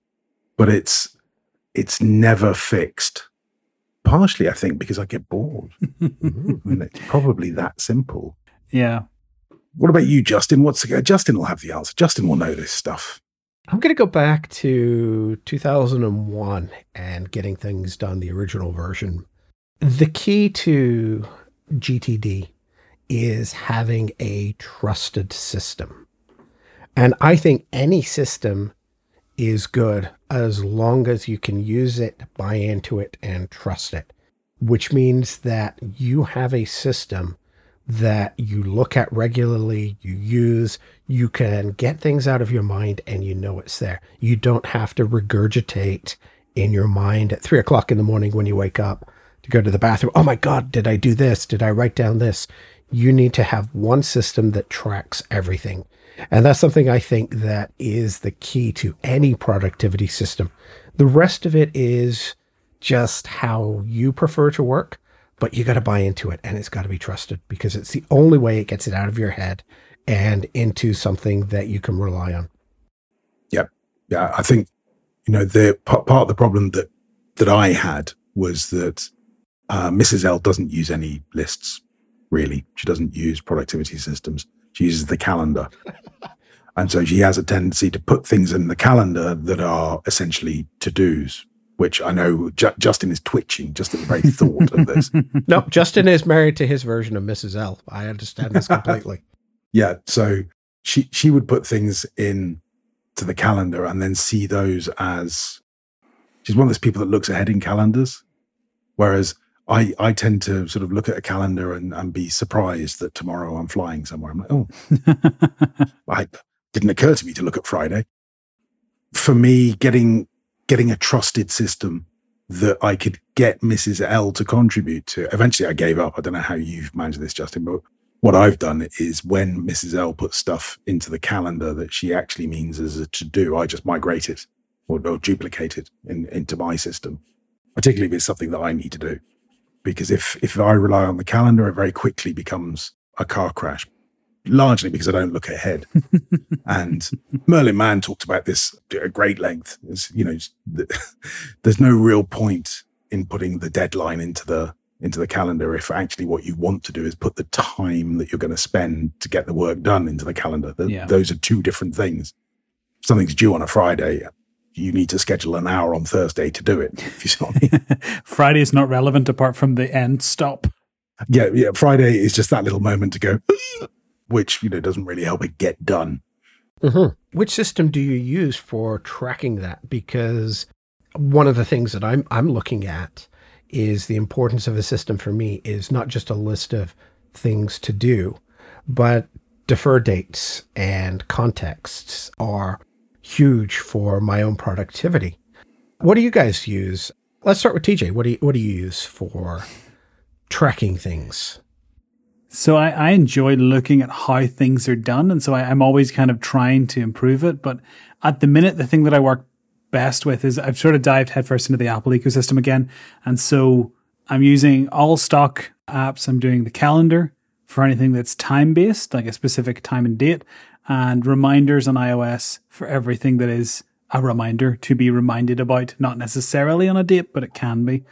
but it's it's never fixed. Partially, I think, because I get bored. I mean, it's probably that simple. Yeah. What about you, Justin? What's uh, Justin will have the answer. Justin will know this stuff. I'm going to go back to 2001 and getting things done, the original version. The key to GTD is having a trusted system. And I think any system is good as long as you can use it, buy into it, and trust it, which means that you have a system that you look at regularly, you use, you can get things out of your mind and you know it's there. You don't have to regurgitate in your mind at three o'clock in the morning when you wake up to go to the bathroom. Oh my God, did I do this? Did I write down this? You need to have one system that tracks everything. And that's something I think that is the key to any productivity system. The rest of it is just how you prefer to work, but you got to buy into it and it's got to be trusted because it's the only way it gets it out of your head and into something that you can rely on. Yeah. Yeah. I think, you know, the part of the problem that, that I had was that uh, Mrs. L doesn't use any lists, really. She doesn't use productivity systems. She uses the calendar. and so she has a tendency to put things in the calendar that are essentially to dos, which I know Justin is twitching just at the very thought of this. No, Justin is married to his version of Mrs. L. I understand this completely. yeah. So she, she would put things in to the calendar and then see those as she's one of those people that looks ahead in calendars. Whereas I, I tend to sort of look at a calendar and, and be surprised that tomorrow I'm flying somewhere. I'm like, oh, I didn't occur to me to look at Friday. For me, getting getting a trusted system that I could get Mrs. L to contribute to. Eventually, I gave up. I don't know how you've managed this, Justin, but what I've done is when Mrs. L puts stuff into the calendar that she actually means as a to do, I just migrate it or, or duplicate it in, into my system, particularly if it's something that I need to do because if if I rely on the calendar, it very quickly becomes a car crash. Largely because I don't look ahead. and Merlin Mann talked about this at great length. It's, you know, there's no real point in putting the deadline into the into the calendar if actually what you want to do is put the time that you're going to spend to get the work done into the calendar. The, yeah. Those are two different things. something's due on a Friday you need to schedule an hour on Thursday to do it. If you saw me, Friday is not relevant apart from the end stop. Yeah, yeah. Friday is just that little moment to go, which you know doesn't really help it get done. Mm-hmm. Which system do you use for tracking that? Because one of the things that I'm I'm looking at is the importance of a system for me is not just a list of things to do, but defer dates and contexts are huge for my own productivity. What do you guys use? Let's start with TJ. What do you, what do you use for tracking things? So I, I enjoy looking at how things are done, and so I, I'm always kind of trying to improve it. But at the minute, the thing that I work best with is I've sort of dived headfirst into the Apple ecosystem again, and so I'm using all stock apps. I'm doing the calendar for anything that's time based, like a specific time and date, and reminders on iOS for everything that is a reminder to be reminded about, not necessarily on a date, but it can be.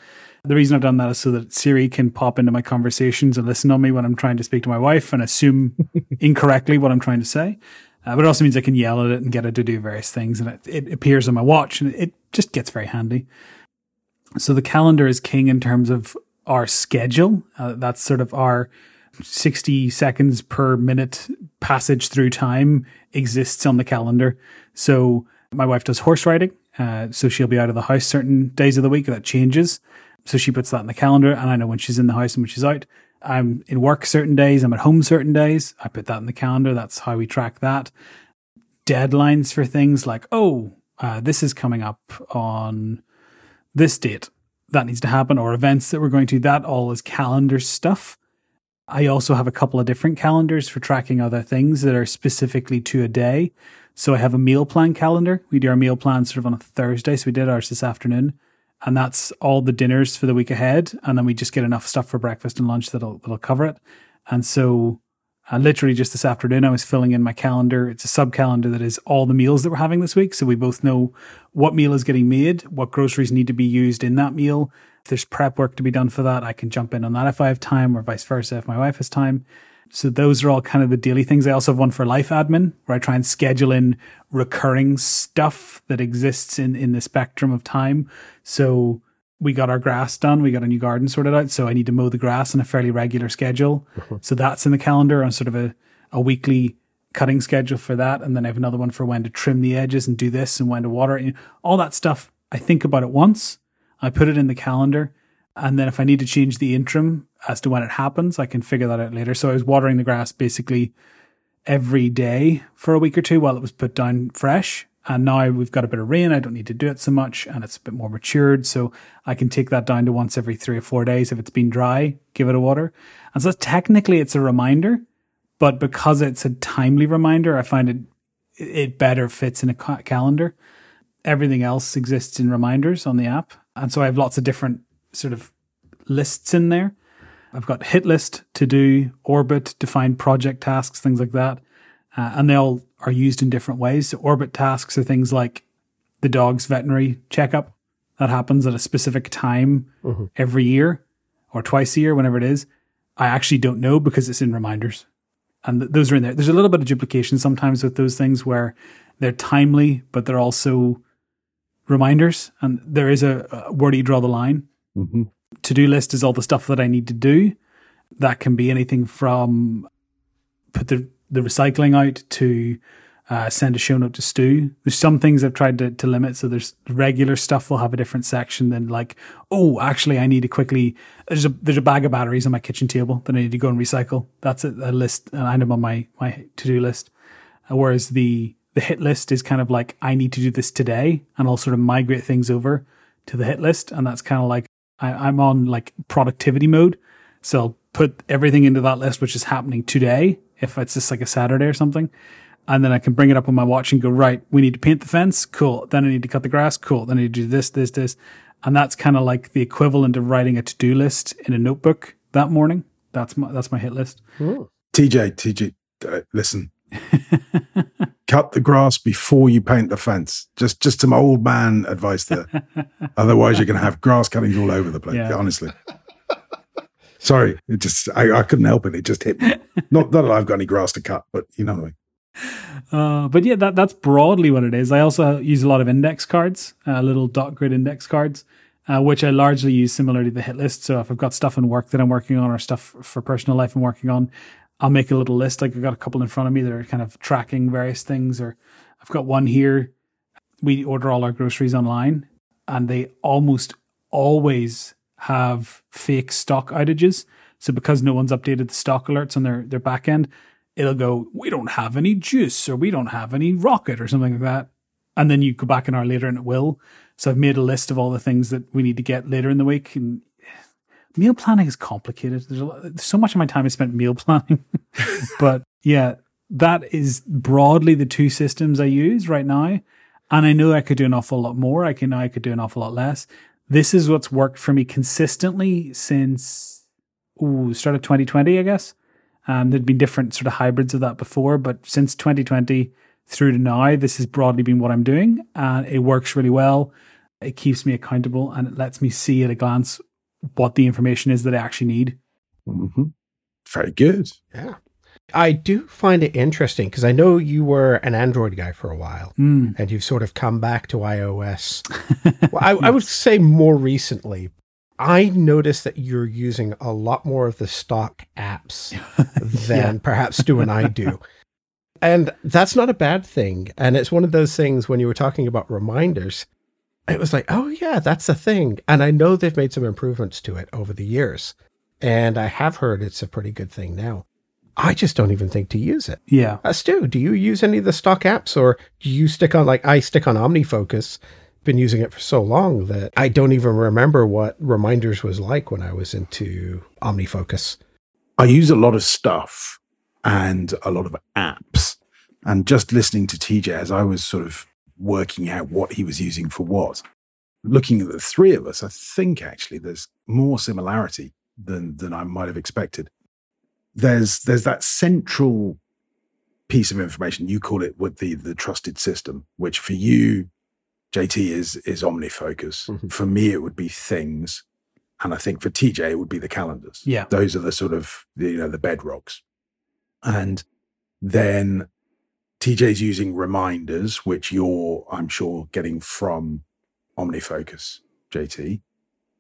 The reason I've done that is so that Siri can pop into my conversations and listen on me when I'm trying to speak to my wife and assume incorrectly what I'm trying to say. Uh, but it also means I can yell at it and get it to do various things and it, it appears on my watch and it just gets very handy. So the calendar is king in terms of our schedule. Uh, that's sort of our 60 seconds per minute passage through time exists on the calendar. So my wife does horse riding. Uh, so she'll be out of the house certain days of the week. That changes. So she puts that in the calendar and I know when she's in the house and when she's out. I'm in work certain days. I'm at home certain days. I put that in the calendar. That's how we track that. Deadlines for things like, oh, uh, this is coming up on this date. That needs to happen or events that we're going to. That all is calendar stuff. I also have a couple of different calendars for tracking other things that are specifically to a day. So I have a meal plan calendar. We do our meal plan sort of on a Thursday. So we did ours this afternoon. And that's all the dinners for the week ahead. And then we just get enough stuff for breakfast and lunch that'll, that'll cover it. And so uh, literally just this afternoon, I was filling in my calendar. It's a sub calendar that is all the meals that we're having this week. So we both know what meal is getting made, what groceries need to be used in that meal, if there's prep work to be done for that, I can jump in on that if I have time, or vice versa if my wife has time. So those are all kind of the daily things. I also have one for life admin where I try and schedule in recurring stuff that exists in, in the spectrum of time. So we got our grass done. We got a new garden sorted out. So I need to mow the grass on a fairly regular schedule. Mm-hmm. So that's in the calendar on sort of a, a weekly cutting schedule for that. And then I have another one for when to trim the edges and do this and when to water it. All that stuff. I think about it once I put it in the calendar. And then if I need to change the interim as to when it happens, I can figure that out later. So I was watering the grass basically every day for a week or two while it was put down fresh. And now we've got a bit of rain. I don't need to do it so much and it's a bit more matured. So I can take that down to once every three or four days. If it's been dry, give it a water. And so technically it's a reminder, but because it's a timely reminder, I find it, it better fits in a ca- calendar. Everything else exists in reminders on the app. And so I have lots of different sort of lists in there. I've got hit list to do, orbit, define project tasks, things like that. Uh, and they all are used in different ways. So orbit tasks are things like the dog's veterinary checkup that happens at a specific time mm-hmm. every year or twice a year, whenever it is. I actually don't know because it's in reminders. And th- those are in there. There's a little bit of duplication sometimes with those things where they're timely, but they're also reminders. And there is a, a where do you draw the line? Mm-hmm. To do list is all the stuff that I need to do. That can be anything from put the, the recycling out to uh, send a show note to Stu. There's some things I've tried to, to limit. So there's regular stuff will have a different section than like, oh, actually, I need to quickly. There's a there's a bag of batteries on my kitchen table that I need to go and recycle. That's a, a list, an item on my my to do list. Uh, whereas the the hit list is kind of like I need to do this today, and I'll sort of migrate things over to the hit list, and that's kind of like I, I'm on like productivity mode, so I'll put everything into that list which is happening today if it's just like a Saturday or something. And then I can bring it up on my watch and go, right, we need to paint the fence. Cool. Then I need to cut the grass. Cool. Then I need to do this, this, this. And that's kind of like the equivalent of writing a to-do list in a notebook that morning. That's my, that's my hit list. Ooh. TJ, TJ, uh, listen, cut the grass before you paint the fence. Just just some old man advice there. Otherwise, you're going to have grass cuttings all over the place. Yeah. Honestly. Sorry, it just I, I, couldn't help it. It just hit me. Not, not that I've got any grass to cut, but you know what I mean. Uh, but yeah, that that's broadly what it is. I also use a lot of index cards, uh, little dot grid index cards, uh, which I largely use similarly to the hit list. So if I've got stuff in work that I'm working on or stuff for personal life I'm working on, I'll make a little list. Like I've got a couple in front of me that are kind of tracking various things, or I've got one here. We order all our groceries online, and they almost always have fake stock outages. So because no one's updated the stock alerts on their their back end, it'll go, we don't have any juice or we don't have any rocket or something like that. And then you go back an hour later and it will. So I've made a list of all the things that we need to get later in the week. And meal planning is complicated. There's, lot, so much of my time is spent meal planning. but yeah, that is broadly the two systems I use right now. And I know I could do an awful lot more. I can know I could do an awful lot less. This is what's worked for me consistently since ooh, start of 2020, I guess. Um, there'd been different sort of hybrids of that before, but since 2020 through to now, this has broadly been what I'm doing, and it works really well. It keeps me accountable and it lets me see at a glance what the information is that I actually need. Mm-hmm. Very good. Yeah. I do find it interesting because I know you were an Android guy for a while mm. and you've sort of come back to iOS. well, I, yes. I, would say more recently. I noticed that you're using a lot more of the stock apps than yeah. perhaps Stu and I do. And that's not a bad thing. And it's one of those things when you were talking about reminders, it was like, oh, yeah, that's a thing. And I know they've made some improvements to it over the years. And I have heard it's a pretty good thing now. I just don't even think to use it. Yeah. Uh, Stu, do you use any of the stock apps or do you stick on, like, I stick on OmniFocus? Been using it for so long that I don't even remember what reminders was like when I was into OmniFocus. I use a lot of stuff and a lot of apps. And just listening to TJ as I was sort of working out what he was using for what, looking at the three of us, I think actually there's more similarity than than I might have expected. There's there's that central piece of information you call it with the the trusted system, which for you, JT is is OmniFocus. Mm-hmm. For me, it would be things, and I think for TJ it would be the calendars. Yeah, those are the sort of you know the bedrocks, and then TJ's using reminders, which you're, I'm sure, getting from OmniFocus, JT.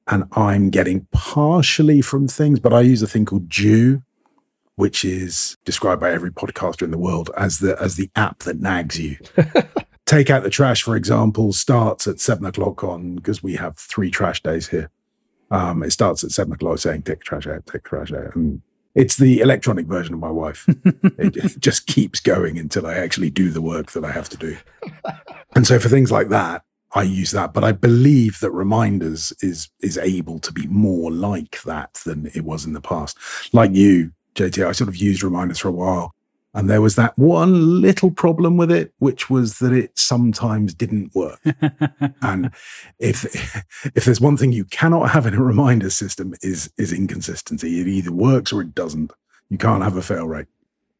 And I'm getting partially from things, but I use a thing called Due, which is described by every podcaster in the world as the as the app that nags you. Take out the trash, for example, starts at seven o'clock on because we have three trash days here. Um, it starts at seven o'clock saying take the trash out, take the trash out. And It's the electronic version of my wife. it just keeps going until I actually do the work that I have to do. And so for things like that, I use that, but I believe that reminders is is able to be more like that than it was in the past. Like you, JT, I sort of used reminders for a while, and there was that one little problem with it, which was that it sometimes didn't work. and if if there's one thing you cannot have in a reminder system is is inconsistency. It either works or it doesn't. You can't have a fail rate.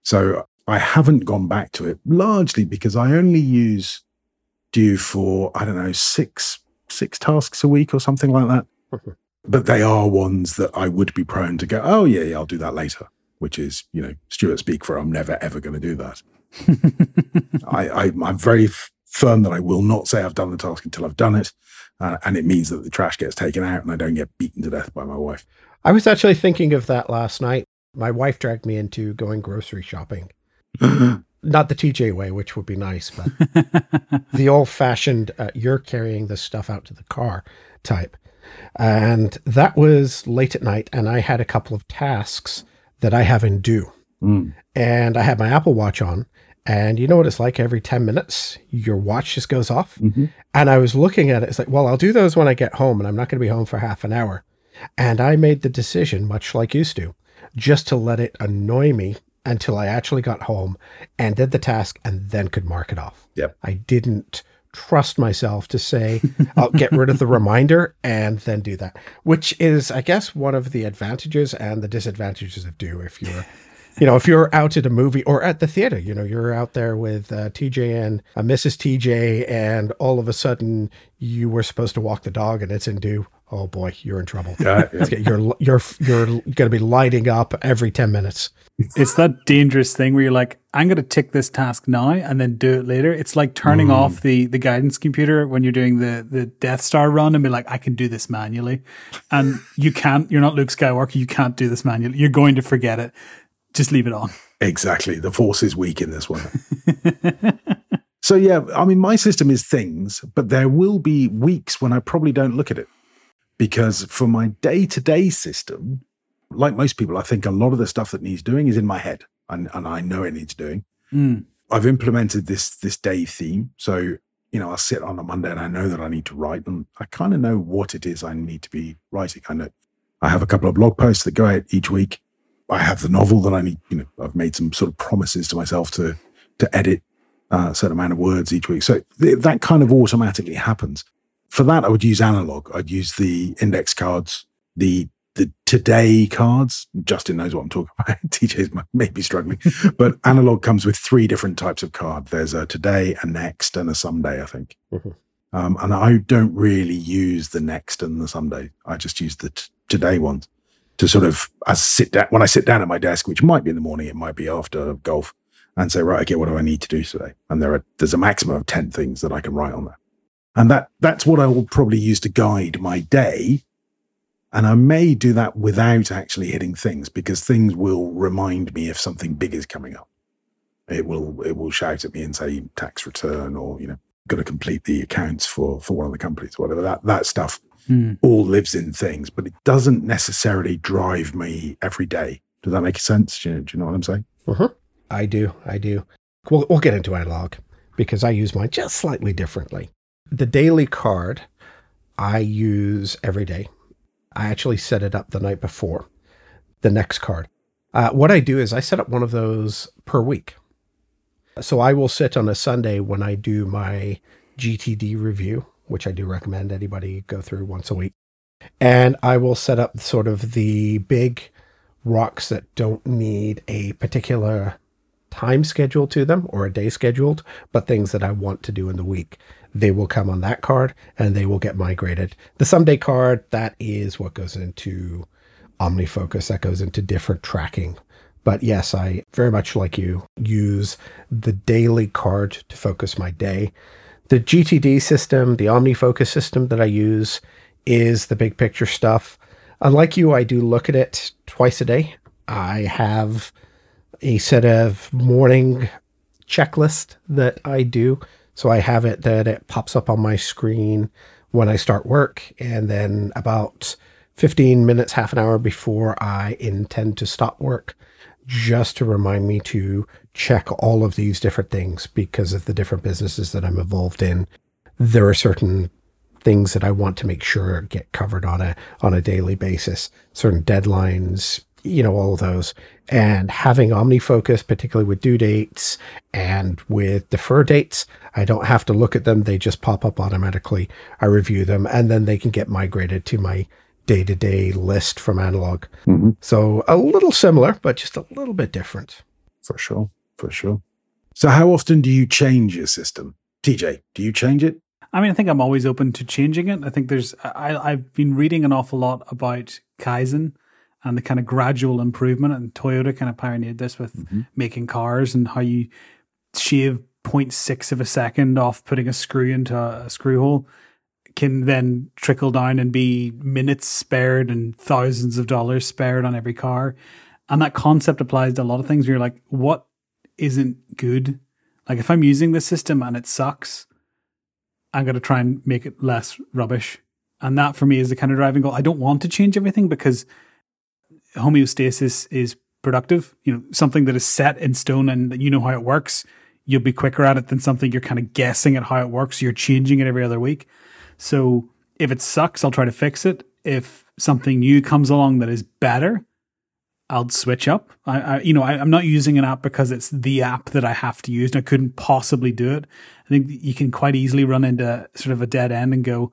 So I haven't gone back to it largely because I only use due for I don't know six six tasks a week or something like that. but they are ones that I would be prone to go. Oh yeah, yeah, I'll do that later. Which is you know Stuart speak for. I'm never ever going to do that. I, I am very f- firm that I will not say I've done the task until I've done it, uh, and it means that the trash gets taken out and I don't get beaten to death by my wife. I was actually thinking of that last night. My wife dragged me into going grocery shopping not the TJ way, which would be nice, but the old fashioned, uh, you're carrying the stuff out to the car type. And that was late at night, and I had a couple of tasks that I haven't due. Mm. And I had my Apple Watch on, and you know what it's like every 10 minutes, your watch just goes off. Mm-hmm. And I was looking at it, it's like, well, I'll do those when I get home, and I'm not going to be home for half an hour. And I made the decision, much like used to, just to let it annoy me until I actually got home and did the task and then could mark it off. Yep. I didn't trust myself to say, I'll get rid of the reminder and then do that, which is, I guess, one of the advantages and the disadvantages of due if you're. You know, if you're out at a movie or at the theater, you know, you're out there with uh, TJ and uh, Mrs. TJ, and all of a sudden you were supposed to walk the dog and it's in due oh boy, you're in trouble. Yeah, yeah. You're you're you're going to be lighting up every ten minutes. It's that dangerous thing where you're like, I'm going to tick this task now and then do it later. It's like turning mm. off the the guidance computer when you're doing the the Death Star run and be like, I can do this manually, and you can't. You're not Luke Skywalker. You can't do this manually. You're going to forget it. Just leave it on. Exactly. The force is weak in this one. so yeah, I mean, my system is things, but there will be weeks when I probably don't look at it because for my day to day system, like most people, I think a lot of the stuff that needs doing is in my head and, and I know it needs doing. Mm. I've implemented this this day theme. So, you know, I'll sit on a Monday and I know that I need to write and I kind of know what it is I need to be writing. I know I have a couple of blog posts that go out each week. I have the novel that I need, you know, I've made some sort of promises to myself to to edit uh, a certain amount of words each week. So th- that kind of automatically happens for that, I would use analog. I'd use the index cards, the the today cards. Justin knows what I'm talking about. TJ's maybe struggling, but analog comes with three different types of card. There's a today, a next, and a someday. I think. Mm-hmm. Um, and I don't really use the next and the someday. I just use the t- today ones to sort of as sit down when I sit down at my desk, which might be in the morning, it might be after golf, and say, right, okay, what do I need to do today? And there are there's a maximum of ten things that I can write on there. And that, that's what I will probably use to guide my day. And I may do that without actually hitting things because things will remind me if something big is coming up. It will, it will shout at me and say tax return or, you know, got to complete the accounts for, for one of the companies, whatever that, that stuff mm. all lives in things, but it doesn't necessarily drive me every day. Does that make sense? Do you, do you know what I'm saying? Uh-huh. I do. I do. We'll, we'll get into analog because I use mine just slightly differently the daily card I use every day. I actually set it up the night before the next card. Uh, what I do is I set up one of those per week. So I will sit on a Sunday when I do my GTD review, which I do recommend anybody go through once a week. And I will set up sort of the big rocks that don't need a particular time schedule to them or a day scheduled, but things that I want to do in the week they will come on that card and they will get migrated. The someday card, that is what goes into OmniFocus, that goes into different tracking. But yes, I very much like you use the daily card to focus my day. The GTD system, the OmniFocus system that I use is the big picture stuff. Unlike you, I do look at it twice a day. I have a set of morning checklist that I do so I have it that it pops up on my screen when I start work, and then about 15 minutes, half an hour before I intend to stop work, just to remind me to check all of these different things because of the different businesses that I'm involved in. There are certain things that I want to make sure get covered on a on a daily basis, certain deadlines, you know, all of those. And having OmniFocus, particularly with due dates and with defer dates, I don't have to look at them. They just pop up automatically. I review them and then they can get migrated to my day to day list from analog. Mm-hmm. So a little similar, but just a little bit different. For sure. For sure. So how often do you change your system? TJ, do you change it? I mean, I think I'm always open to changing it. I think there's, I, I've been reading an awful lot about Kaizen and the kind of gradual improvement. And Toyota kind of pioneered this with mm-hmm. making cars and how you shave 0.6 of a second off putting a screw into a, a screw hole can then trickle down and be minutes spared and thousands of dollars spared on every car. And that concept applies to a lot of things where you're like, what isn't good? Like if I'm using this system and it sucks, I'm going to try and make it less rubbish. And that for me is the kind of driving goal. I don't want to change everything because homeostasis is productive. You know, something that is set in stone and you know how it works, you'll be quicker at it than something you're kind of guessing at how it works. You're changing it every other week. So if it sucks, I'll try to fix it. If something new comes along that is better, I'll switch up. I, I you know, I, am not using an app because it's the app that I have to use and I couldn't possibly do it. I think you can quite easily run into sort of a dead end and go,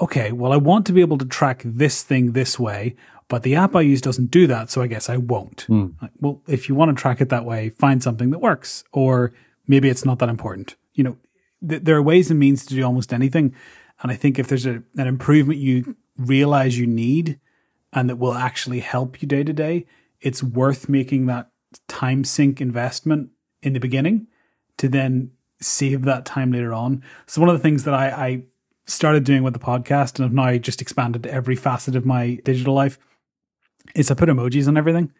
okay, well, I want to be able to track this thing this way, but the app I use doesn't do that. So I guess I won't. Mm. Like, well, if you want to track it that way, find something that works, or maybe it's not that important. You know, th- there are ways and means to do almost anything. And I think if there's a, an improvement you realize you need and that will actually help you day to day, it's worth making that time sink investment in the beginning to then save that time later on. So one of the things that I, I started doing with the podcast and have now just expanded to every facet of my digital life is I put emojis on everything.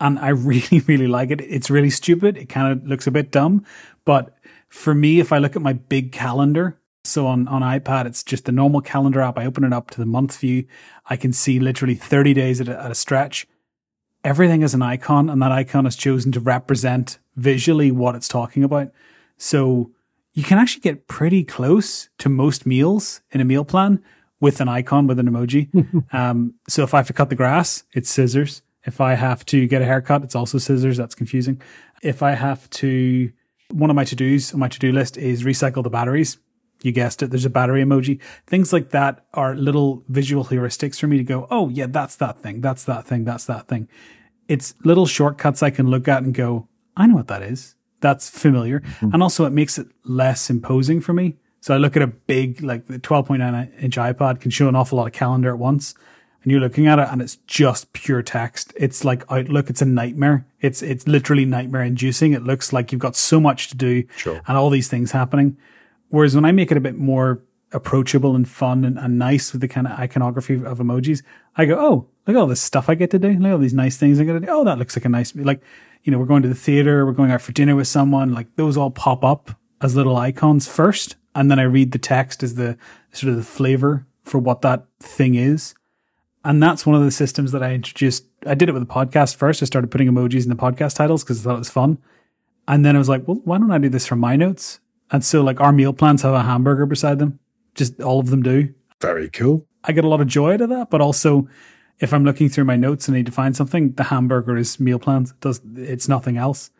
And I really, really like it. It's really stupid. It kind of looks a bit dumb. But for me, if I look at my big calendar, so on, on iPad, it's just the normal calendar app. I open it up to the month view. I can see literally 30 days at a, at a stretch. Everything is an icon, and that icon is chosen to represent visually what it's talking about. So you can actually get pretty close to most meals in a meal plan with an icon with an emoji. um, so if I have to cut the grass, it's scissors. If I have to get a haircut, it's also scissors. That's confusing. If I have to, one of my to dos on my to do list is recycle the batteries. You guessed it. There's a battery emoji. Things like that are little visual heuristics for me to go, oh, yeah, that's that thing. That's that thing. That's that thing. It's little shortcuts I can look at and go, I know what that is. That's familiar. Mm-hmm. And also, it makes it less imposing for me. So I look at a big, like the 12.9 inch iPad can show an awful lot of calendar at once. And you're looking at it and it's just pure text. It's like Outlook. It's a nightmare. It's, it's literally nightmare inducing. It looks like you've got so much to do sure. and all these things happening. Whereas when I make it a bit more approachable and fun and, and nice with the kind of iconography of emojis, I go, oh, look at all this stuff I get to do. Look at all these nice things I get to do. Oh, that looks like a nice, like, you know, we're going to the theater, we're going out for dinner with someone. Like those all pop up as little icons first and then I read the text as the sort of the flavor for what that thing is. And that's one of the systems that I introduced. I did it with the podcast first. I started putting emojis in the podcast titles because I thought it was fun. And then I was like, well, why don't I do this for my notes? And so like our meal plans have a hamburger beside them. Just all of them do. Very cool. I get a lot of joy out of that, but also if I'm looking through my notes and I need to find something, the hamburger is meal plans. It does it's nothing else.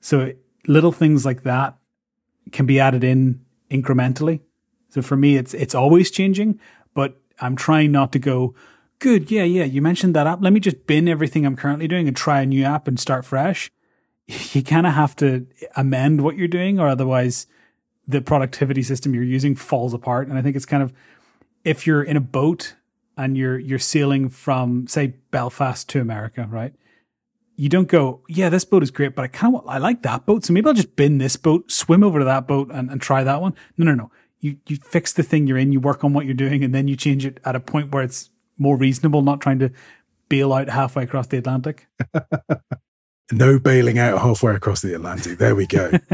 So little things like that can be added in incrementally. So for me, it's, it's always changing, but I'm trying not to go, good. Yeah. Yeah. You mentioned that app. Let me just bin everything I'm currently doing and try a new app and start fresh. You kind of have to amend what you're doing or otherwise the productivity system you're using falls apart. And I think it's kind of, if you're in a boat and you're, you're sailing from say Belfast to America, right? You don't go, yeah, this boat is great, but I kind of, I like that boat. So maybe I'll just bin this boat, swim over to that boat and, and try that one. No, no, no. You, you fix the thing you're in, you work on what you're doing, and then you change it at a point where it's more reasonable, not trying to bail out halfway across the Atlantic. no bailing out halfway across the Atlantic. There we go.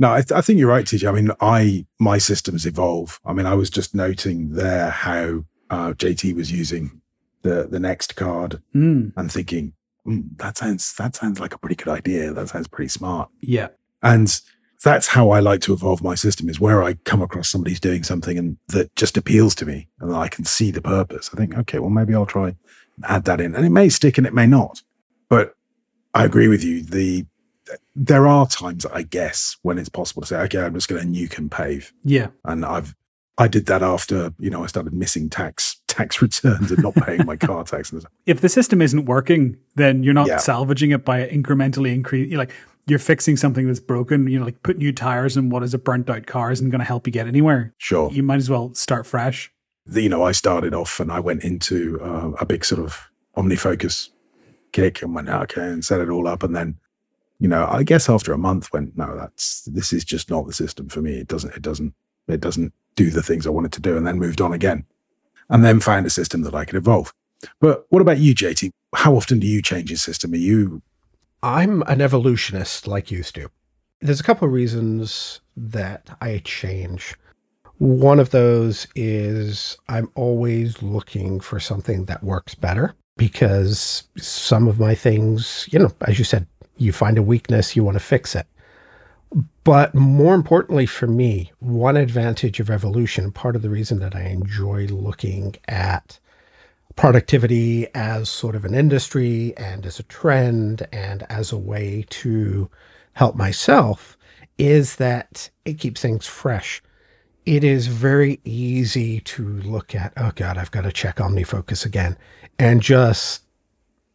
no, I, th- I, think you're right, TJ. I mean, I my systems evolve. I mean, I was just noting there how uh, JT was using the the next card Mm, and thinking mm, that sounds that sounds like a pretty good idea. That sounds pretty smart. yeah. And that's how I like to evolve my system is where I come across somebody's doing something and that just appeals to me and I can see the purpose. I think, okay, well, maybe I'll try and add that in. And it may stick and it may not. But I agree with you. The there are times, I guess, when it's possible to say, okay, I'm just going to nuke and pave. Yeah. And I've I did that after, you know, I started missing tax tax returns and not paying my car tax and stuff. If the system isn't working, then you're not Yeah. salvaging it by incrementally increase. You're like you're fixing something that's broken. You know, like put new tires in what is a burnt out car isn't going to help you get anywhere. Sure. You might as well start fresh. the- you know, I started off and I went into uh, a big sort of OmniFocus kick and went, okay, and set it all up. And then, you know, I guess after a month went, no, that's, this is just not the system for me. It doesn't, it doesn't, it doesn't do the things I want it to do. And then moved on again and then find a system that I could evolve. But what about you, JT? How often do you change your system? Are you, I'm an evolutionist like you, Stu. There's a couple of reasons that I change. One of those is I'm always looking for something that works better because some of my things, you know, as you said, you find a weakness, you want to fix it. But more importantly for me, one advantage of evolution, part of the reason that I enjoy looking at productivity as sort of an industry and as a trend and as a way to help myself is that it keeps things fresh. It is very easy to look at, oh God, I've got to check OmniFocus again and just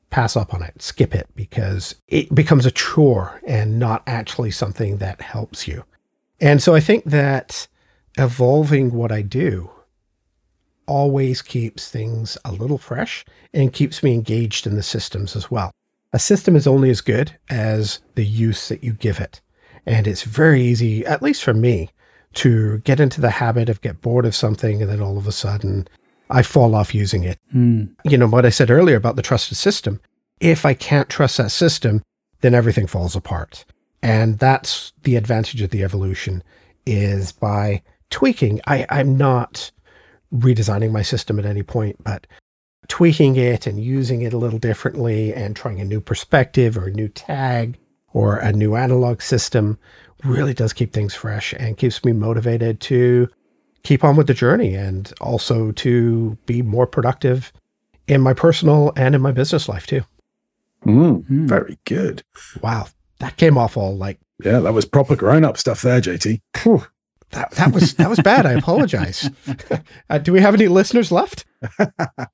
pass up on it, skip it because it becomes a chore and not actually something that helps you. And so I think that evolving what I do always keeps things a little fresh and keeps me engaged in the systems as well. A system is only as good as the use that you give it. And it's very easy, at least for me, to get into the habit of get bored of something and then all of a sudden I fall off using it. Mm. You know, what I said earlier about the trusted system. If I can't trust that system, then everything falls apart. And that's the advantage of the evolution is by tweaking. I, I'm not redesigning my system at any point, but tweaking it and using it a little differently and trying a new perspective or a new tag or a new analog system really does keep things fresh and keeps me motivated to keep on with the journey and also to be more productive in my personal and in my business life too. Mm, Mm. very good. Wow, that came off all like Yeah, that was proper grown up stuff there, JT. Phew. that. That was that was bad. I apologize. uh, do we have any listeners left?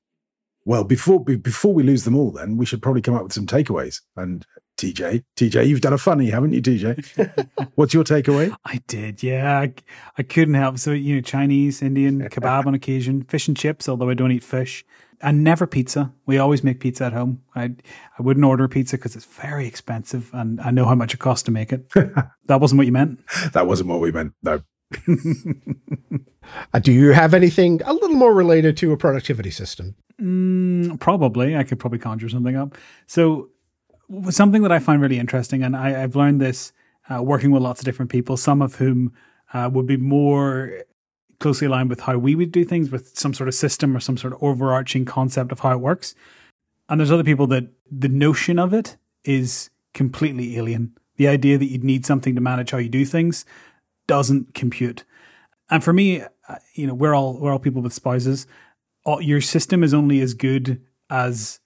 Well, before be- before we lose them all, then we should probably come up with some takeaways. And TJ, TJ, you've done a funny, haven't you, TJ? What's your takeaway? I did, yeah. I, I couldn't help. So, you know, Chinese, Indian, kebab on occasion, fish and chips, although I don't eat fish, and never pizza. We always make pizza at home. I I wouldn't order pizza because it's very expensive and I know how much it costs to make it. that wasn't what you meant. That wasn't what we meant. No. Uh, do you have anything a little more related to a productivity system? Mm, probably. I could probably conjure something up. So, w- something that I find really interesting, and I, I've learned this uh, working with lots of different people, some of whom uh, would be more closely aligned with how we would do things with some sort of system or some sort of overarching concept of how it works. And there's other people that the notion of it is completely alien. The idea that you'd need something to manage how you do things doesn't compute. And for me, uh, you know, we're all we're all people with spouses. Your system is only as good as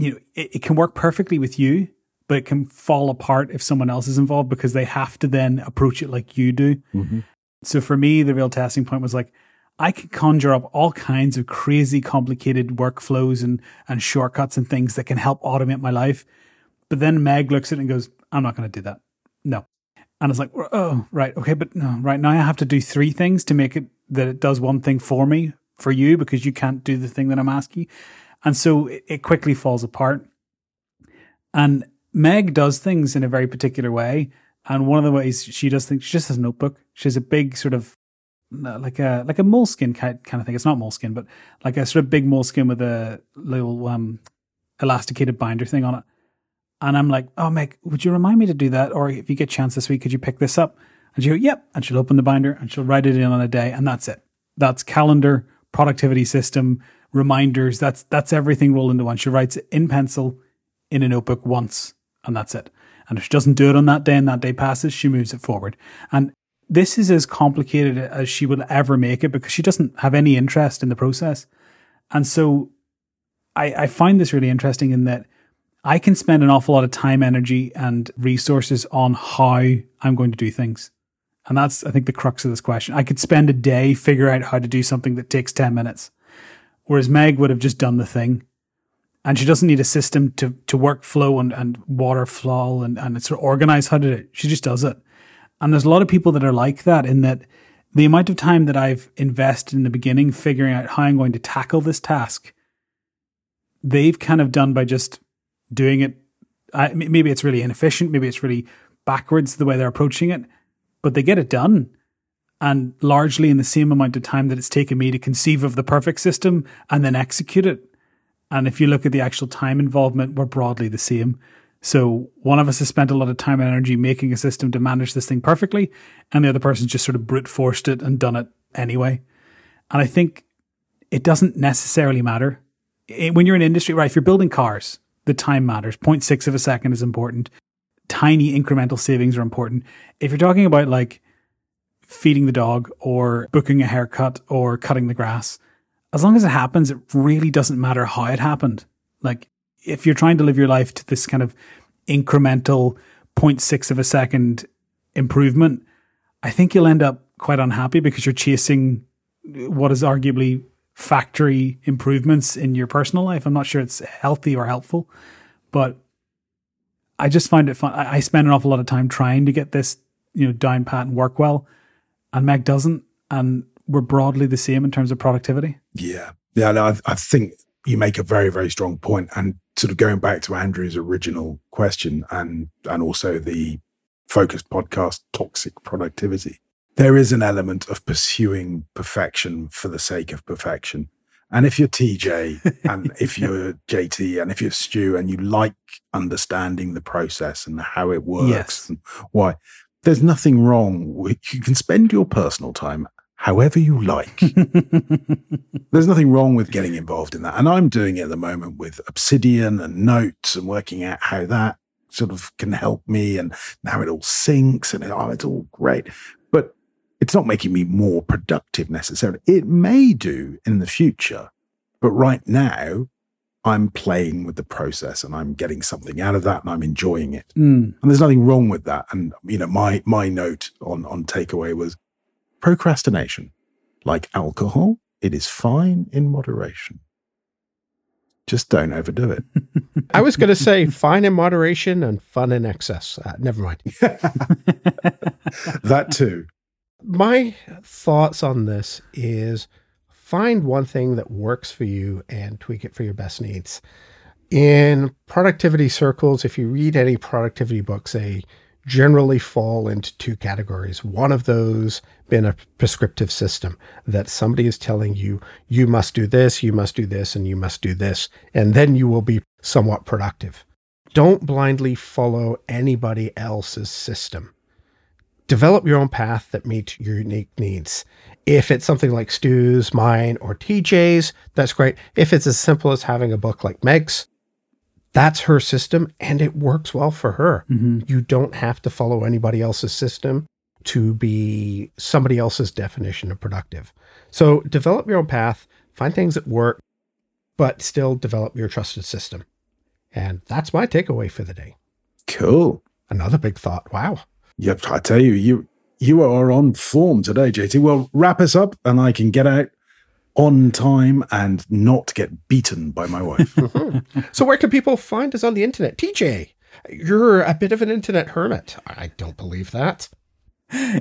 you know. It, it can work perfectly with you, but it can fall apart if someone else is involved because they have to then approach it like you do. Mm-hmm. So for me, the real testing point was like, I could conjure up all kinds of crazy, complicated workflows and and shortcuts and things that can help automate my life. But then Meg looks at it and goes, "I'm not going to do that. No." And it's like, "Oh, right, okay, but no, right now I have to do three things to make it that it does one thing for me for you because you can't do the thing that I'm asking." And so it, quickly falls apart. And Meg does things in a very particular way. And one of the ways she does things, she just has a notebook. She has a big sort of uh, like a like a Moleskine kind kind of thing. It's not Moleskine, but like a sort of big Moleskine with a little um elasticated binder thing on it. And I'm like, oh Meg, would you remind me to do that? Or if you get a chance this week, could you pick this up? And she'll go, yep. And she'll open the binder and she'll write it in on a day, and that's it. That's calendar productivity system reminders. That's that's everything rolled into one. She writes it in pencil in a notebook once, and that's it. And if she doesn't do it on that day and that day passes, she moves it forward. And this is as complicated as she will ever make it because she doesn't have any interest in the process. And so I, I find this really interesting in that I can spend an awful lot of time, energy, and resources on how I'm going to do things. And that's, I think, the crux of this question. I could spend a day figure out how to do something that takes 10 minutes. Whereas Meg would have just done the thing. And she doesn't need a system to, to workflow and, and water flow and, and sort of organize how to do it. She just does it. And there's a lot of people that are like that in that the amount of time that I've invested in the beginning figuring out how I'm going to tackle this task, they've kind of done by just doing it. I, maybe it's really inefficient. Maybe it's really backwards the way they're approaching it, but they get it done. And largely in the same amount of time that it's taken me to conceive of the perfect system and then execute it. And if you look at the actual time involvement, we're broadly the same. So one of us has spent a lot of time and energy making a system to manage this thing perfectly, and the other person just sort of brute forced it and done it anyway. And I think it doesn't necessarily matter. It, when you're in industry, right? If you're building cars, the time matters. 0.6 of a second is important. Tiny incremental savings are important. If you're talking about like feeding the dog or booking a haircut or cutting the grass, as long as it happens, it really doesn't matter how it happened. Like if you're trying to live your life to this kind of incremental 0.6 of a second improvement, I think you'll end up quite unhappy because you're chasing what is arguably factory improvements in your personal life. I'm not sure it's healthy or helpful, but I just find it fun. I spend an awful lot of time trying to get this, you know, down pat and work well, and Meg doesn't. And we're broadly the same in terms of productivity. Yeah. Yeah. No, I, I think you make a very, very strong point. And sort of going back to Andrew's original question and and also the focused podcast toxic productivity there is an element of pursuing perfection for the sake of perfection and if you're TJ and if you're JT and if you're Stu and you like understanding the process and how it works yes. and why, there's nothing wrong with you can spend your personal time however you like. There's nothing wrong with getting involved in that. And I'm doing it at the moment with Obsidian and notes and working out how that sort of can help me. And now it all syncs and oh, it's all great. But it's not making me more productive necessarily. It may do in the future. But right now, I'm playing with the process and I'm getting something out of that and I'm enjoying it. Mm. And there's nothing wrong with that. And you know, my my note on on takeaway was Procrastination, like alcohol, it is fine in moderation. Just don't overdo it. I was going to say fine in moderation and fun in excess. Uh, never mind. that too. My thoughts on this is find one thing that works for you and tweak it for your best needs. In productivity circles, if you read any productivity books, they generally fall into two categories. One of those being a prescriptive system that somebody is telling you, you must do this, you must do this, and you must do this, and then you will be somewhat productive. Don't blindly follow anybody else's system. Develop your own path that meets your unique needs. If it's something like Stu's, mine, or TJ's, that's great. If it's as simple as having a book like Meg's, that's her system and it works well for her. Mm-hmm. You don't have to follow anybody else's system to be somebody else's definition of productive. So develop your own path, find things that work, but still develop your trusted system. And that's my takeaway for the day. Cool. Another big thought. Wow. Yep, I tell you, you you are on form today, JT. Well, wrap us up and I can get out on time and not get beaten by my wife. so, where can people find us on the internet? TJ, you're a bit of an internet hermit. I don't believe that.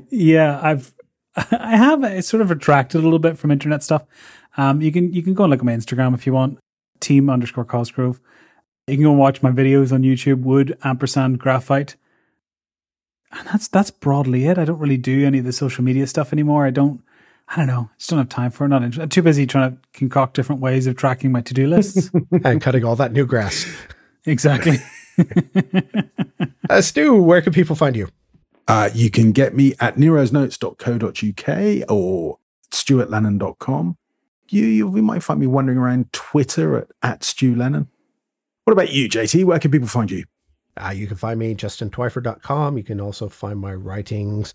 Yeah, I've I have it's sort of retracted a little bit from internet stuff. Um, you can you can go and look at my Instagram if you want, team underscore Cosgrove. You can go and watch my videos on YouTube, wood ampersand graphite. And that's that's broadly it. I don't really do any of the social media stuff anymore. I don't I don't know. I just don't have time for it. Not I'm too busy trying to concoct different ways of tracking my to do lists and cutting all that new grass. Exactly. uh, Stu, where can people find you? Uh, you can get me at nerosnotes.co.uk or stuartlennon.com. you, you you might find me wandering around Twitter at, at Stu Lennon. What about you, JT? Where can people find you? Uh, you can find me justintwyford.com. You can also find my writings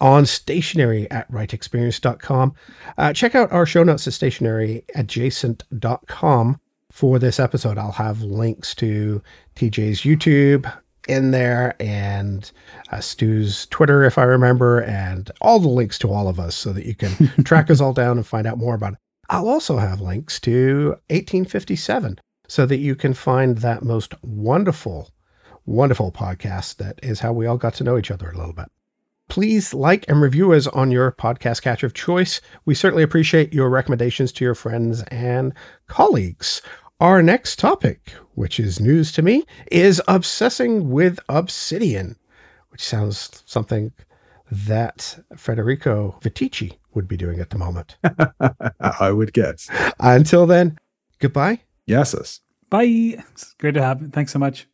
on stationery at writeexperience.com. Uh, check out our show notes at stationeryadjacent.com for this episode. I'll have links to TJ's YouTube in there and uh, Stu's Twitter, if I remember, and all the links to all of us so that you can track us all down and find out more about it. I'll also have links to 1857 so that you can find that most wonderful, wonderful podcast that is how we all got to know each other a little bit. Please like and review us on your podcast catcher of choice. We certainly appreciate your recommendations to your friends and colleagues. Our next topic, which is news to me, is obsessing with obsidian, which sounds something that Federico Viticci would be doing at the moment. I would guess. Until then, goodbye. Yes, yes. Bye. It's great to have you. Thanks so much.